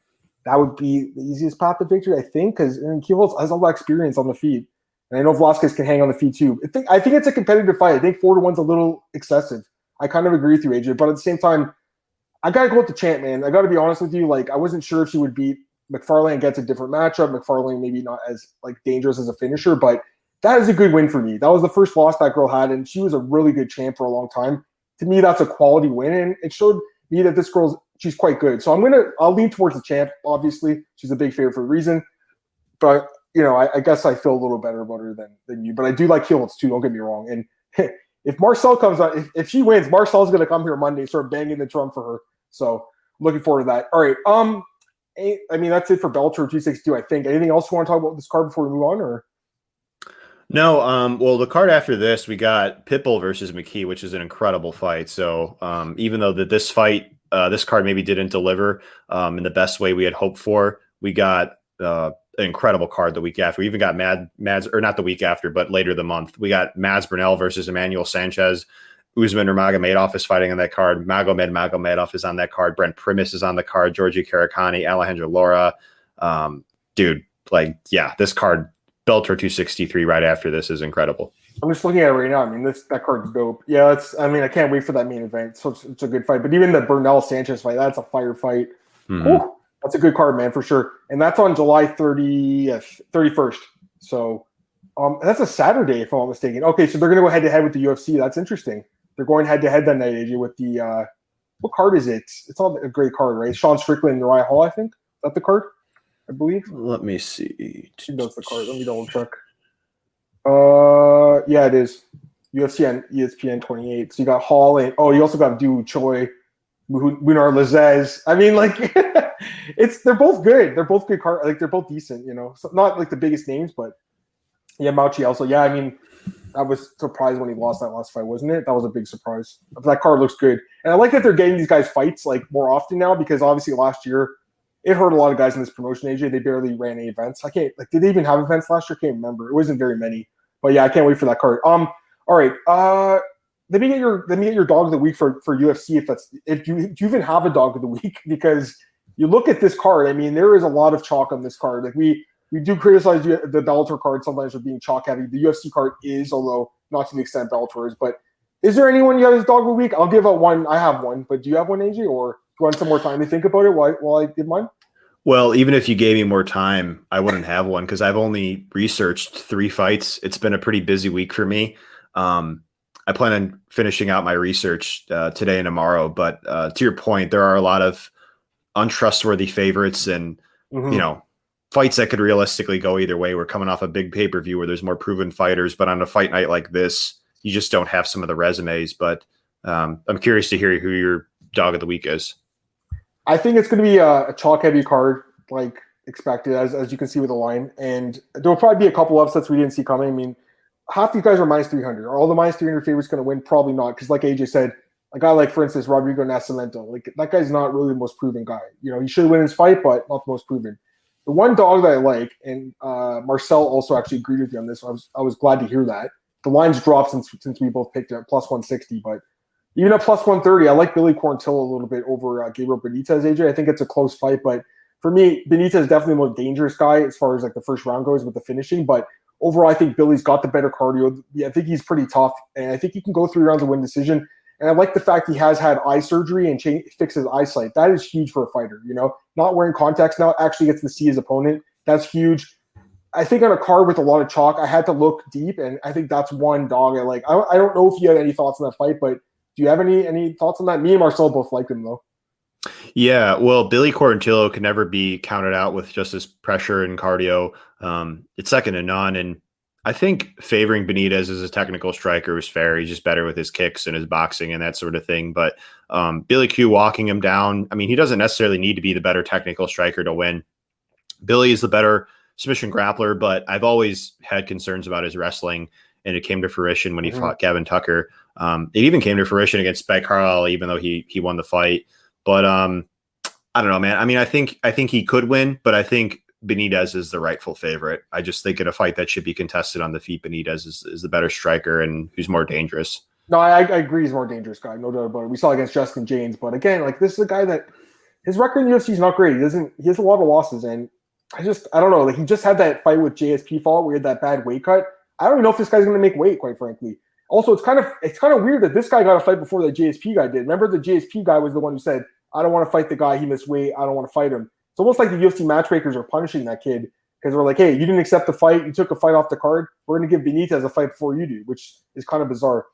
that would be the easiest path to victory. I think because Kielholtz has all that experience on the feet, and I know Velasquez can hang on the feet too. I think I think it's a competitive fight. I think four to one's a little excessive. I kind of agree with you, AJ, but at the same time I gotta go with the champ, man. I gotta be honest with you. Like, I wasn't sure if she would beat Macfarlane. Gets a different matchup. Macfarlane maybe not as like dangerous as a finisher, but that is a good win for me. That was the first loss that girl had, and she was a really good champ for a long time. To me, that's a quality win, and it showed me that this girl's she's quite good. So I'm gonna I'll lean towards the champ. Obviously, she's a big favorite for a reason, but you know I, I guess I feel a little better about her than than you. But I do like Kielholtz too. Don't get me wrong. And if Marcel comes on, if, if she wins, Marcel's to come here Monday start banging the drum for her. So looking forward to that. All right. Um, I mean, that's it for Bellator 262, I think. Anything else you want to talk about this card before we move on or? No, um, well, the card after this, we got Pitbull versus McKee, which is an incredible fight. So, um, even though that this fight, uh, this card maybe didn't deliver um, in the best way we had hoped for, we got uh, an incredible card the week after. We even got Mad Mads, or not the week after, but later the month. We got Mads Burnell versus Emmanuel Sanchez. Usman Nurmagomedov is fighting on that card. Magomed Magomedov is on that card. Brent Primus is on the card. Georgi Karakhanyan, Alejandro Laura. Um, dude, like, yeah, this card, Bellator 263 right after this is incredible. I'm just looking at it right now. I mean, this that card's dope. Yeah, it's. I mean, I can't wait for that main event. So it's, it's a good fight. But even the Burnell Sanchez fight, that's a fire fight. Mm-hmm. That's a good card, man, for sure. And that's on July 30th, 31st. So um, that's a Saturday, if I'm not mistaken. Okay, so they're going to go head to head with the UFC. That's interesting. They're going head to head that night, AJ, with the uh, what card is it? It's all a great card, right? Sean Strickland and Uriah Hall, I think. Is that the card? I believe. Let me see. She knows the card. Let me double check. Uh, yeah, it is. UFC and ESPN 28. So you got Hall and oh, you also got Doo Choi, Mounir Lazzez. I mean, like it's they're both good. They're both good card. Like they're both decent. You know, so not like the biggest names, but yeah, Mauchi also. Yeah, I mean, I was surprised when he lost that last fight, wasn't it? That was a big surprise. But that card looks good, and I like that they're getting these guys fights like more often now because obviously last year it hurt a lot of guys in this promotion. AJ, they barely ran any events. I can't like, did they even have events last year? Can't remember. It wasn't very many. But yeah, I can't wait for that card. Um, all right. Uh, let me get your let me get your dog of the week for for UFC if that's if you do you even have a dog of the week because you look at this card. I mean, there is a lot of chalk on this card. Like we we do criticize the Bellator card sometimes for being chalk heavy. The UFC card is, although not to the extent Bellator is. But is there anyone you have as dog of the week? I'll give out one. I have one, but do you have one, AJ, or do you want some more time to think about it while while I give mine? Well, even if you gave me more time, I wouldn't have one because I've only researched three fights. It's been a pretty busy week for me. Um, I plan on finishing out my research uh, today and tomorrow. But uh, to your point, there are a lot of untrustworthy favorites, and mm-hmm. you know, fights that could realistically go either way. We're coming off a big pay per view where there's more proven fighters, but on a fight night like this, you just don't have some of the resumes. But um, I'm curious to hear who your dog of the week is. I think it's going to be a, a chalk heavy card, like expected, as, as you can see with the line. And there will probably be a couple upsets we didn't see coming. I mean, half these guys are minus 300. Are all the minus 300 favorites going to win? Probably not. Because, like AJ said, a guy like, for instance, Rodrigo Nascimento, like that guy's not really the most proven guy. You know, he should win his fight, but not the most proven. The one dog that I like, and uh, Marcel also actually agreed with you on this. I was I was glad to hear that. The lines dropped since since we both picked it at plus 160, but even at plus 130, I like Billy Quarantillo a little bit over uh, Gabriel Benitez. AJ, I think it's a close fight, but for me, Benitez is definitely the more dangerous guy as far as like the first round goes with the finishing. But overall, I think Billy's got the better cardio. Yeah, I think he's pretty tough, and I think he can go three rounds and win decision. And I like the fact he has had eye surgery and change, fix his eyesight. That is huge for a fighter. You know, not wearing contacts now actually gets to see his opponent. That's huge. I think on a card with a lot of chalk, I had to look deep, and I think that's one dog I like. I, I don't know if you had any thoughts on that fight, but do you have any any thoughts on that? Me and Marcel both liked him though. Yeah, well, Billy Quarantillo can never be counted out with just his pressure and cardio. Um, it's second to none, and I think favoring Benitez as a technical striker is fair. He's just better with his kicks and his boxing and that sort of thing. But um, Billy Q walking him down, I mean, he doesn't necessarily need to be the better technical striker to win. Billy is the better submission grappler, but I've always had concerns about his wrestling, and it came to fruition when he mm-hmm. fought Gavin Tucker. Um, it even came to fruition against Spike Carlyle, even though he he won the fight. But um, I don't know, man. I mean, I think I think he could win, but I think Benitez is the rightful favorite. I just think in a fight that should be contested on the feet, Benitez is, is the better striker and who's more dangerous. No, I, I agree. He's more dangerous guy, no doubt about it. We saw against Justin Jaynes, but again, like this is a guy that his record in UFC is not great. He doesn't. He has a lot of losses, and I just I don't know. Like he just had that fight with JSP fall. where he had that bad weight cut. I don't even know if this guy's going to make weight, quite frankly. Also, it's kind of it's kind of weird that this guy got a fight before the JSP guy did. Remember, the JSP guy was the one who said, "I don't want to fight the guy. He missed weight. I don't want to fight him." It's almost like the UFC matchmakers are punishing that kid because we're like, "Hey, you didn't accept the fight. You took a fight off the card. We're going to give Benitez a fight before you do," which is kind of bizarre.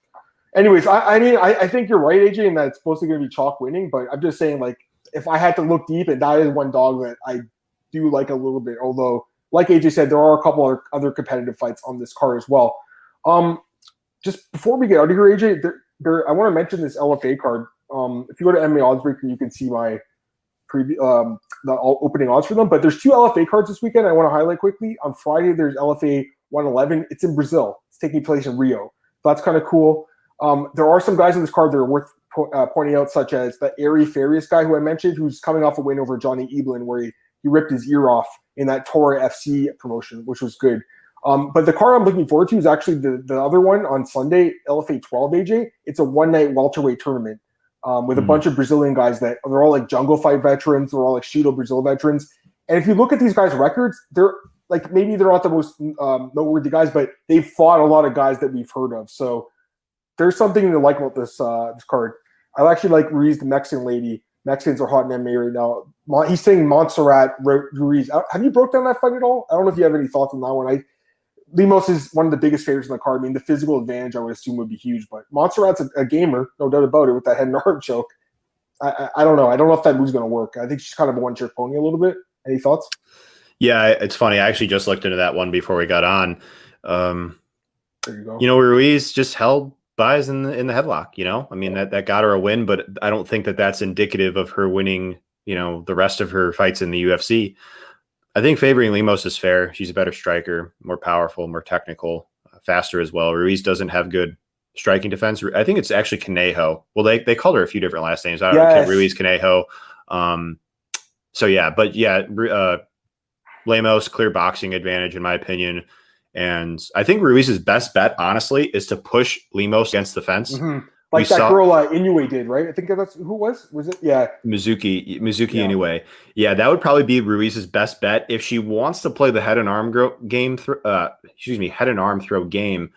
Anyways, I, I mean, I, I, think you're right, AJ, and that it's supposed to going to be chalk winning. But I'm just saying, like, if I had to look deep, and that is one dog that I do like a little bit. Although, like AJ said, there are a couple other competitive fights on this card as well. Um, just before we get out of here, AJ, there, there, I want to mention this LFA card. Um, if you go to MMA Oddsbreaker, you can see my preview, um, the opening odds for them. But there's two LFA cards this weekend. I want to highlight quickly. On Friday, there's LFA 111. It's in Brazil. It's taking place in Rio. That's kind of cool. Um, there are some guys in this card that are worth po- uh, pointing out, such as the Airy Farias guy who I mentioned, who's coming off a win over Johnny Eblen, where he, he ripped his ear off in that Tora FC promotion, which was good. Um, but the card I'm looking forward to is actually the, the other one on Sunday, LFA 12 AJ. It's a one night welterweight tournament um, with mm. a hmm. bunch of Brazilian guys that they're all like jungle fight veterans, they're all like Shooto Brazil veterans. And if you look at these guys' records, they're like maybe they're not the most um, noteworthy guys, but they've fought a lot of guys that we've heard of. So there's something to like about this uh, this card. I actually like Ruiz, the Mexican lady. Mexicans are hot in MMA right now. He's saying Montserrat Ruiz. Have you broke down that fight at all? I don't know if you have any thoughts on that one. I Lemos is one of the biggest favorites in the card. I mean, the physical advantage I would assume would be huge, but Montserrat's a, a gamer, no doubt about it, with that head and arm choke. I, I, I don't know. I don't know if that move's going to work. I think she's kind of a one trick pony a little bit. Any thoughts? Yeah, it's funny. I actually just looked into that one before we got on. Um, there you go. You know, Ruiz just held buys in the in the headlock. You know, I mean that that got her a win, but I don't think that that's indicative of her winning. You know, the rest of her fights in the UFC. I think favoring Lemos is fair. She's a better striker, more powerful, more technical, uh, faster as well. Ruiz doesn't have good striking defense. I think it's actually Conejo. Well, they, they called her a few different last names. I don't yes. know, Ruiz Conejo. Um, so yeah, but yeah, uh, Lemos clear boxing advantage in my opinion. And I think Ruiz's best bet, honestly, is to push Lemos against the fence. Mm-hmm. Like we that saw, girl uh, Inoue did, right? I think that's who was was it? Yeah, Mizuki Mizuki yeah. Inoue. Yeah, that would probably be Ruiz's best bet if she wants to play the head and arm gro- game. Th- uh, excuse me, head and arm throw game.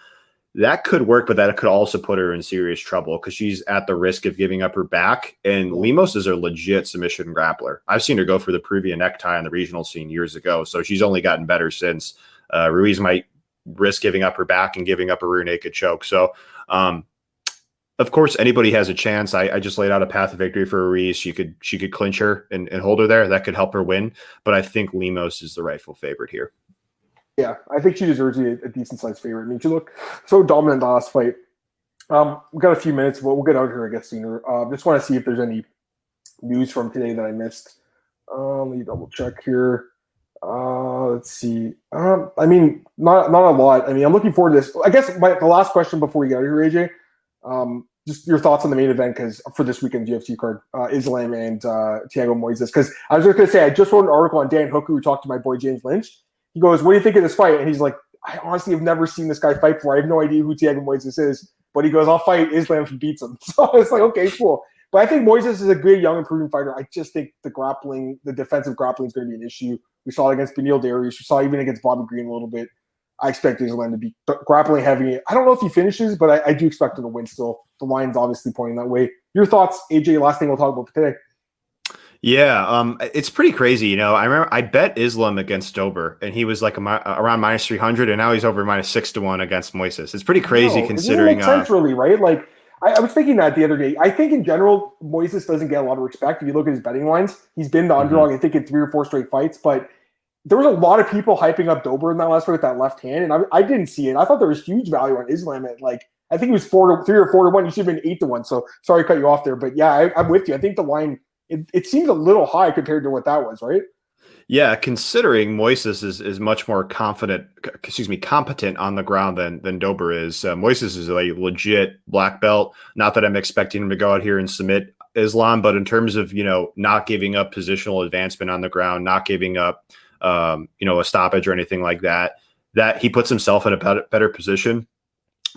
That could work, but that could also put her in serious trouble because she's at the risk of giving up her back. And Lemos is a legit submission grappler. I've seen her go for the Peruvian necktie on the regional scene years ago, so she's only gotten better since. Uh, Ruiz might risk giving up her back and giving up a rear naked choke. So, um, of course, anybody has a chance. I, I, just laid out a path of victory for Ruiz. She could she could clinch her and, and hold her there. That could help her win. But I think Lemos is the rightful favorite here. Yeah, I think she deserves a, a decent sized favorite. I mean, she looked so dominant the last fight. Um, we've got a few minutes, but we'll get out here, I guess, sooner. Uh, just want to see if there's any news from today that I missed. Uh, let me double check here. Uh, let's see. Um, I mean, not not a lot. I mean, I'm looking forward to this. I guess my, the last question before we get out of here, AJ, um, just your thoughts on the main event because for this weekend UFC card, uh, Islam and uh, Moises. Because I was just gonna say, I just wrote an article on Dan Hooker who talked to my boy James Lynch. He goes, "What do you think of this fight?" And he's like, "I honestly have never seen this guy fight before. I have no idea who Thiago Moises is." But he goes, "I'll fight Islam if he beats him." So it's like, okay, cool. But I think Moises is a good young improving fighter. I just think the grappling, the defensive grappling is going to be an issue. We saw it against Beneil Dariush. We saw even against Bobby Green a little bit. I expect Islam to be grappling heavy. I don't know if he finishes, but I, I do expect him to win still. The line's obviously pointing that way. Your thoughts, AJ? Last thing we'll talk about today. Yeah, um, it's pretty crazy. You know, I remember I bet Islam against Dober, and he was like a, around minus three hundred, and now he's over minus six to one against Moises. It's pretty crazy considering. It sense, uh, really, right? Like I, I, was thinking that the other day. I think in general, Moises doesn't get a lot of respect. If you look at his betting lines, he's been the mm-hmm. underdog. I think in three or four straight fights, but there was a lot of people hyping up Dober in that last fight with that left hand, and I, I didn't see it. I thought there was huge value on Islam at like I think it was four to three or four to one. You should have been eight to one. So sorry to cut you off there, but yeah, I, am with you. I think the line it, it seems a little high compared to what that was, right? Yeah, considering Moises is, is much more confident, excuse me, competent on the ground than than Dober is. Uh, Moises is a legit black belt. Not that I'm expecting him to go out here and submit Islam, but in terms of you know not giving up positional advancement on the ground, not giving up um, you know, a stoppage or anything like that, that he puts himself in a better, better position.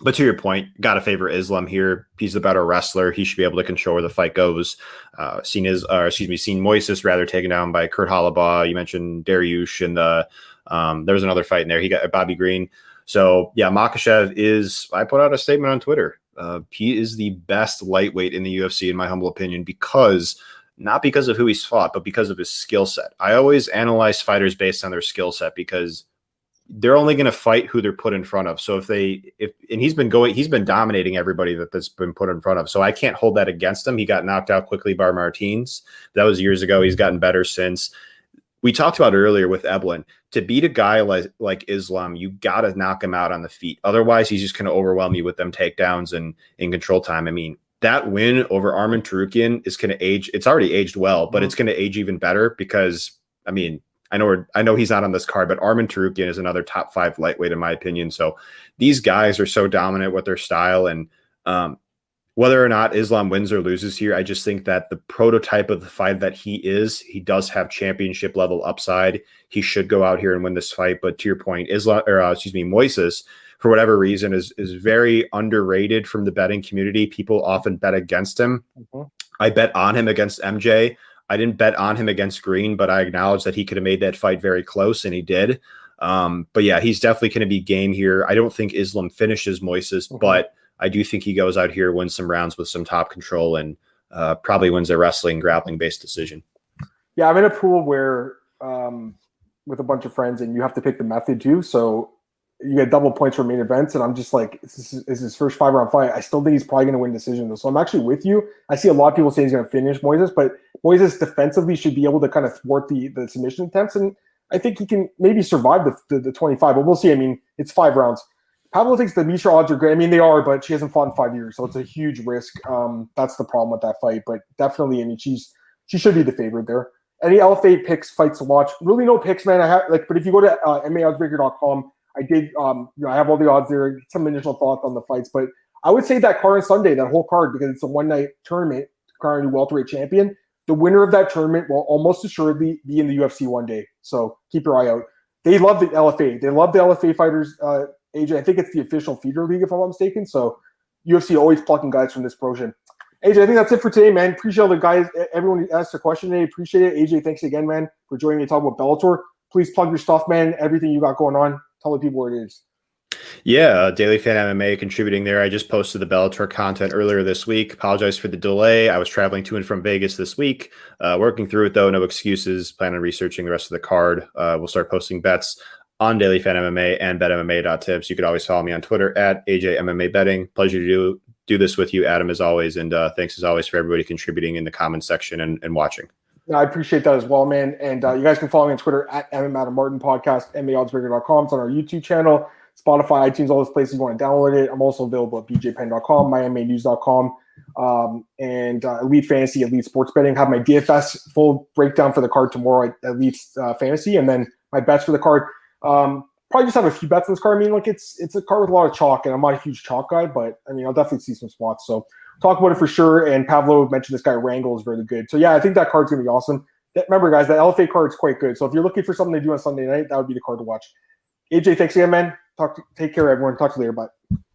But to your point, got to favor Islam here. He's the better wrestler. He should be able to control where the fight goes. Uh, seen his, uh, excuse me, seen Moises rather taken down by Kurt Holobaugh. You mentioned Dariush and the um, there was another fight in there. He got Bobby Green. So yeah, Makhachev is. I put out a statement on Twitter. Uh, he is the best lightweight in the UFC, in my humble opinion, because not because of who he's fought, but because of his skill set. I always analyze fighters based on their skill set because they're only going to fight who they're put in front of. So if they, if, and he's been going, he's been dominating everybody that that's been put in front of. So I can't hold that against him. He got knocked out quickly by Martins. That was years ago. He's gotten better since. We talked about earlier with Eblen. to beat a guy like like Islam, you got to knock him out on the feet. Otherwise, he's just going to overwhelm you with them takedowns and in control time. I mean, that win over Arman Tsarukyan is going to age. It's already aged well, but mm-hmm. it's going to age even better because I mean, I know I know he's not on this card, but Arman Tsarukyan is another top five lightweight in my opinion. So these guys are so dominant with their style, and um, whether or not Islam wins or loses here, I just think that the prototype of the fight that he is, he does have championship level upside. He should go out here and win this fight. But to your point, Islam or uh, excuse me, Moises for whatever reason is is very underrated from the betting community. People often bet against him. Mm-hmm. I bet on him against MJ. I didn't bet on him against Green, but I acknowledge that he could have made that fight very close, and he did. Um, but yeah, he's definitely going to be game here. I don't think Islam finishes Moises, mm-hmm. but I do think he goes out here, wins some rounds with some top control, and uh, probably wins a wrestling grappling based decision. Yeah, I'm in a pool where um, with a bunch of friends, and you have to pick the method too. So you get double points for main events, and I'm just like, this is, his first five round fight. I still think he's probably going to win decision. So I'm actually with you. I see a lot of people saying he's going to finish Moises, but Moises defensively should be able to kind of thwart the the submission attempts, and I think he can maybe survive the, the, the 25. But we'll see. I mean, it's five rounds. Pablo thinks the Miesha odds are great. I mean, they are, but she hasn't fought in five years, so it's a huge risk. Um, that's the problem with that fight. But definitely, I mean, she's she should be the favorite there. Any LFA picks, fights to watch. Really, no picks, man. I have like, but if you go to uh, MMAoddsbreaker.com I did, um, you know, I have all the odds there, some initial thoughts on the fights, but I would say that card on Sunday, that whole card, because it's a one night tournament, currently welterweight champion, the winner of that tournament will almost assuredly be in the UFC one day. So keep your eye out. They love the LFA. They love the LFA fighters. Uh, AJ, I think it's the official feeder league, if I'm not mistaken. So UFC always plucking guys from this promotion. AJ, I think that's it for today, man. Appreciate all the guys, everyone asked a question today. Appreciate it. AJ, thanks again, man, for joining me to talk about Bellator. Please plug your stuff, man. Everything you got going on. Tell the people where it is. Yeah, uh, Daily Fan MMA contributing there. I just posted the Bellator content earlier this week. Apologize for the delay. I was traveling to and from Vegas this week. Uh, working through it though, no excuses. Plan on researching the rest of the card. Uh, we'll start posting bets on Daily Fan MMA and BetMMA.tips. You could always follow me on Twitter at AJMMA Betting. Pleasure to do do this with you, Adam, as always. And uh, thanks as always for everybody contributing in the comment section and, and watching. I appreciate that as well, man. And uh, you guys can follow me on Twitter at MM Adam Martin Podcast. It's on our YouTube channel. Spotify, iTunes, all those places you want to download it. I'm also available at bjpenn.com, mymanews.com, um, and uh, Elite Fantasy, Elite Sports Betting. Have my DFS full breakdown for the card tomorrow at Elite uh, Fantasy, and then my bets for the card. Um, probably just have a few bets on this card. I mean, like it's it's a card with a lot of chalk, and I'm not a huge chalk guy, but I mean, I'll definitely see some spots. So talk about it for sure. And Pavlo mentioned this guy Wrangle is really good. So yeah, I think that card's gonna be awesome. Remember, guys, that LFA card is quite good. So if you're looking for something to do on Sunday night, that would be the card to watch. AJ, thanks again, man. Talk to, take care, everyone. Talk to you later. Bye.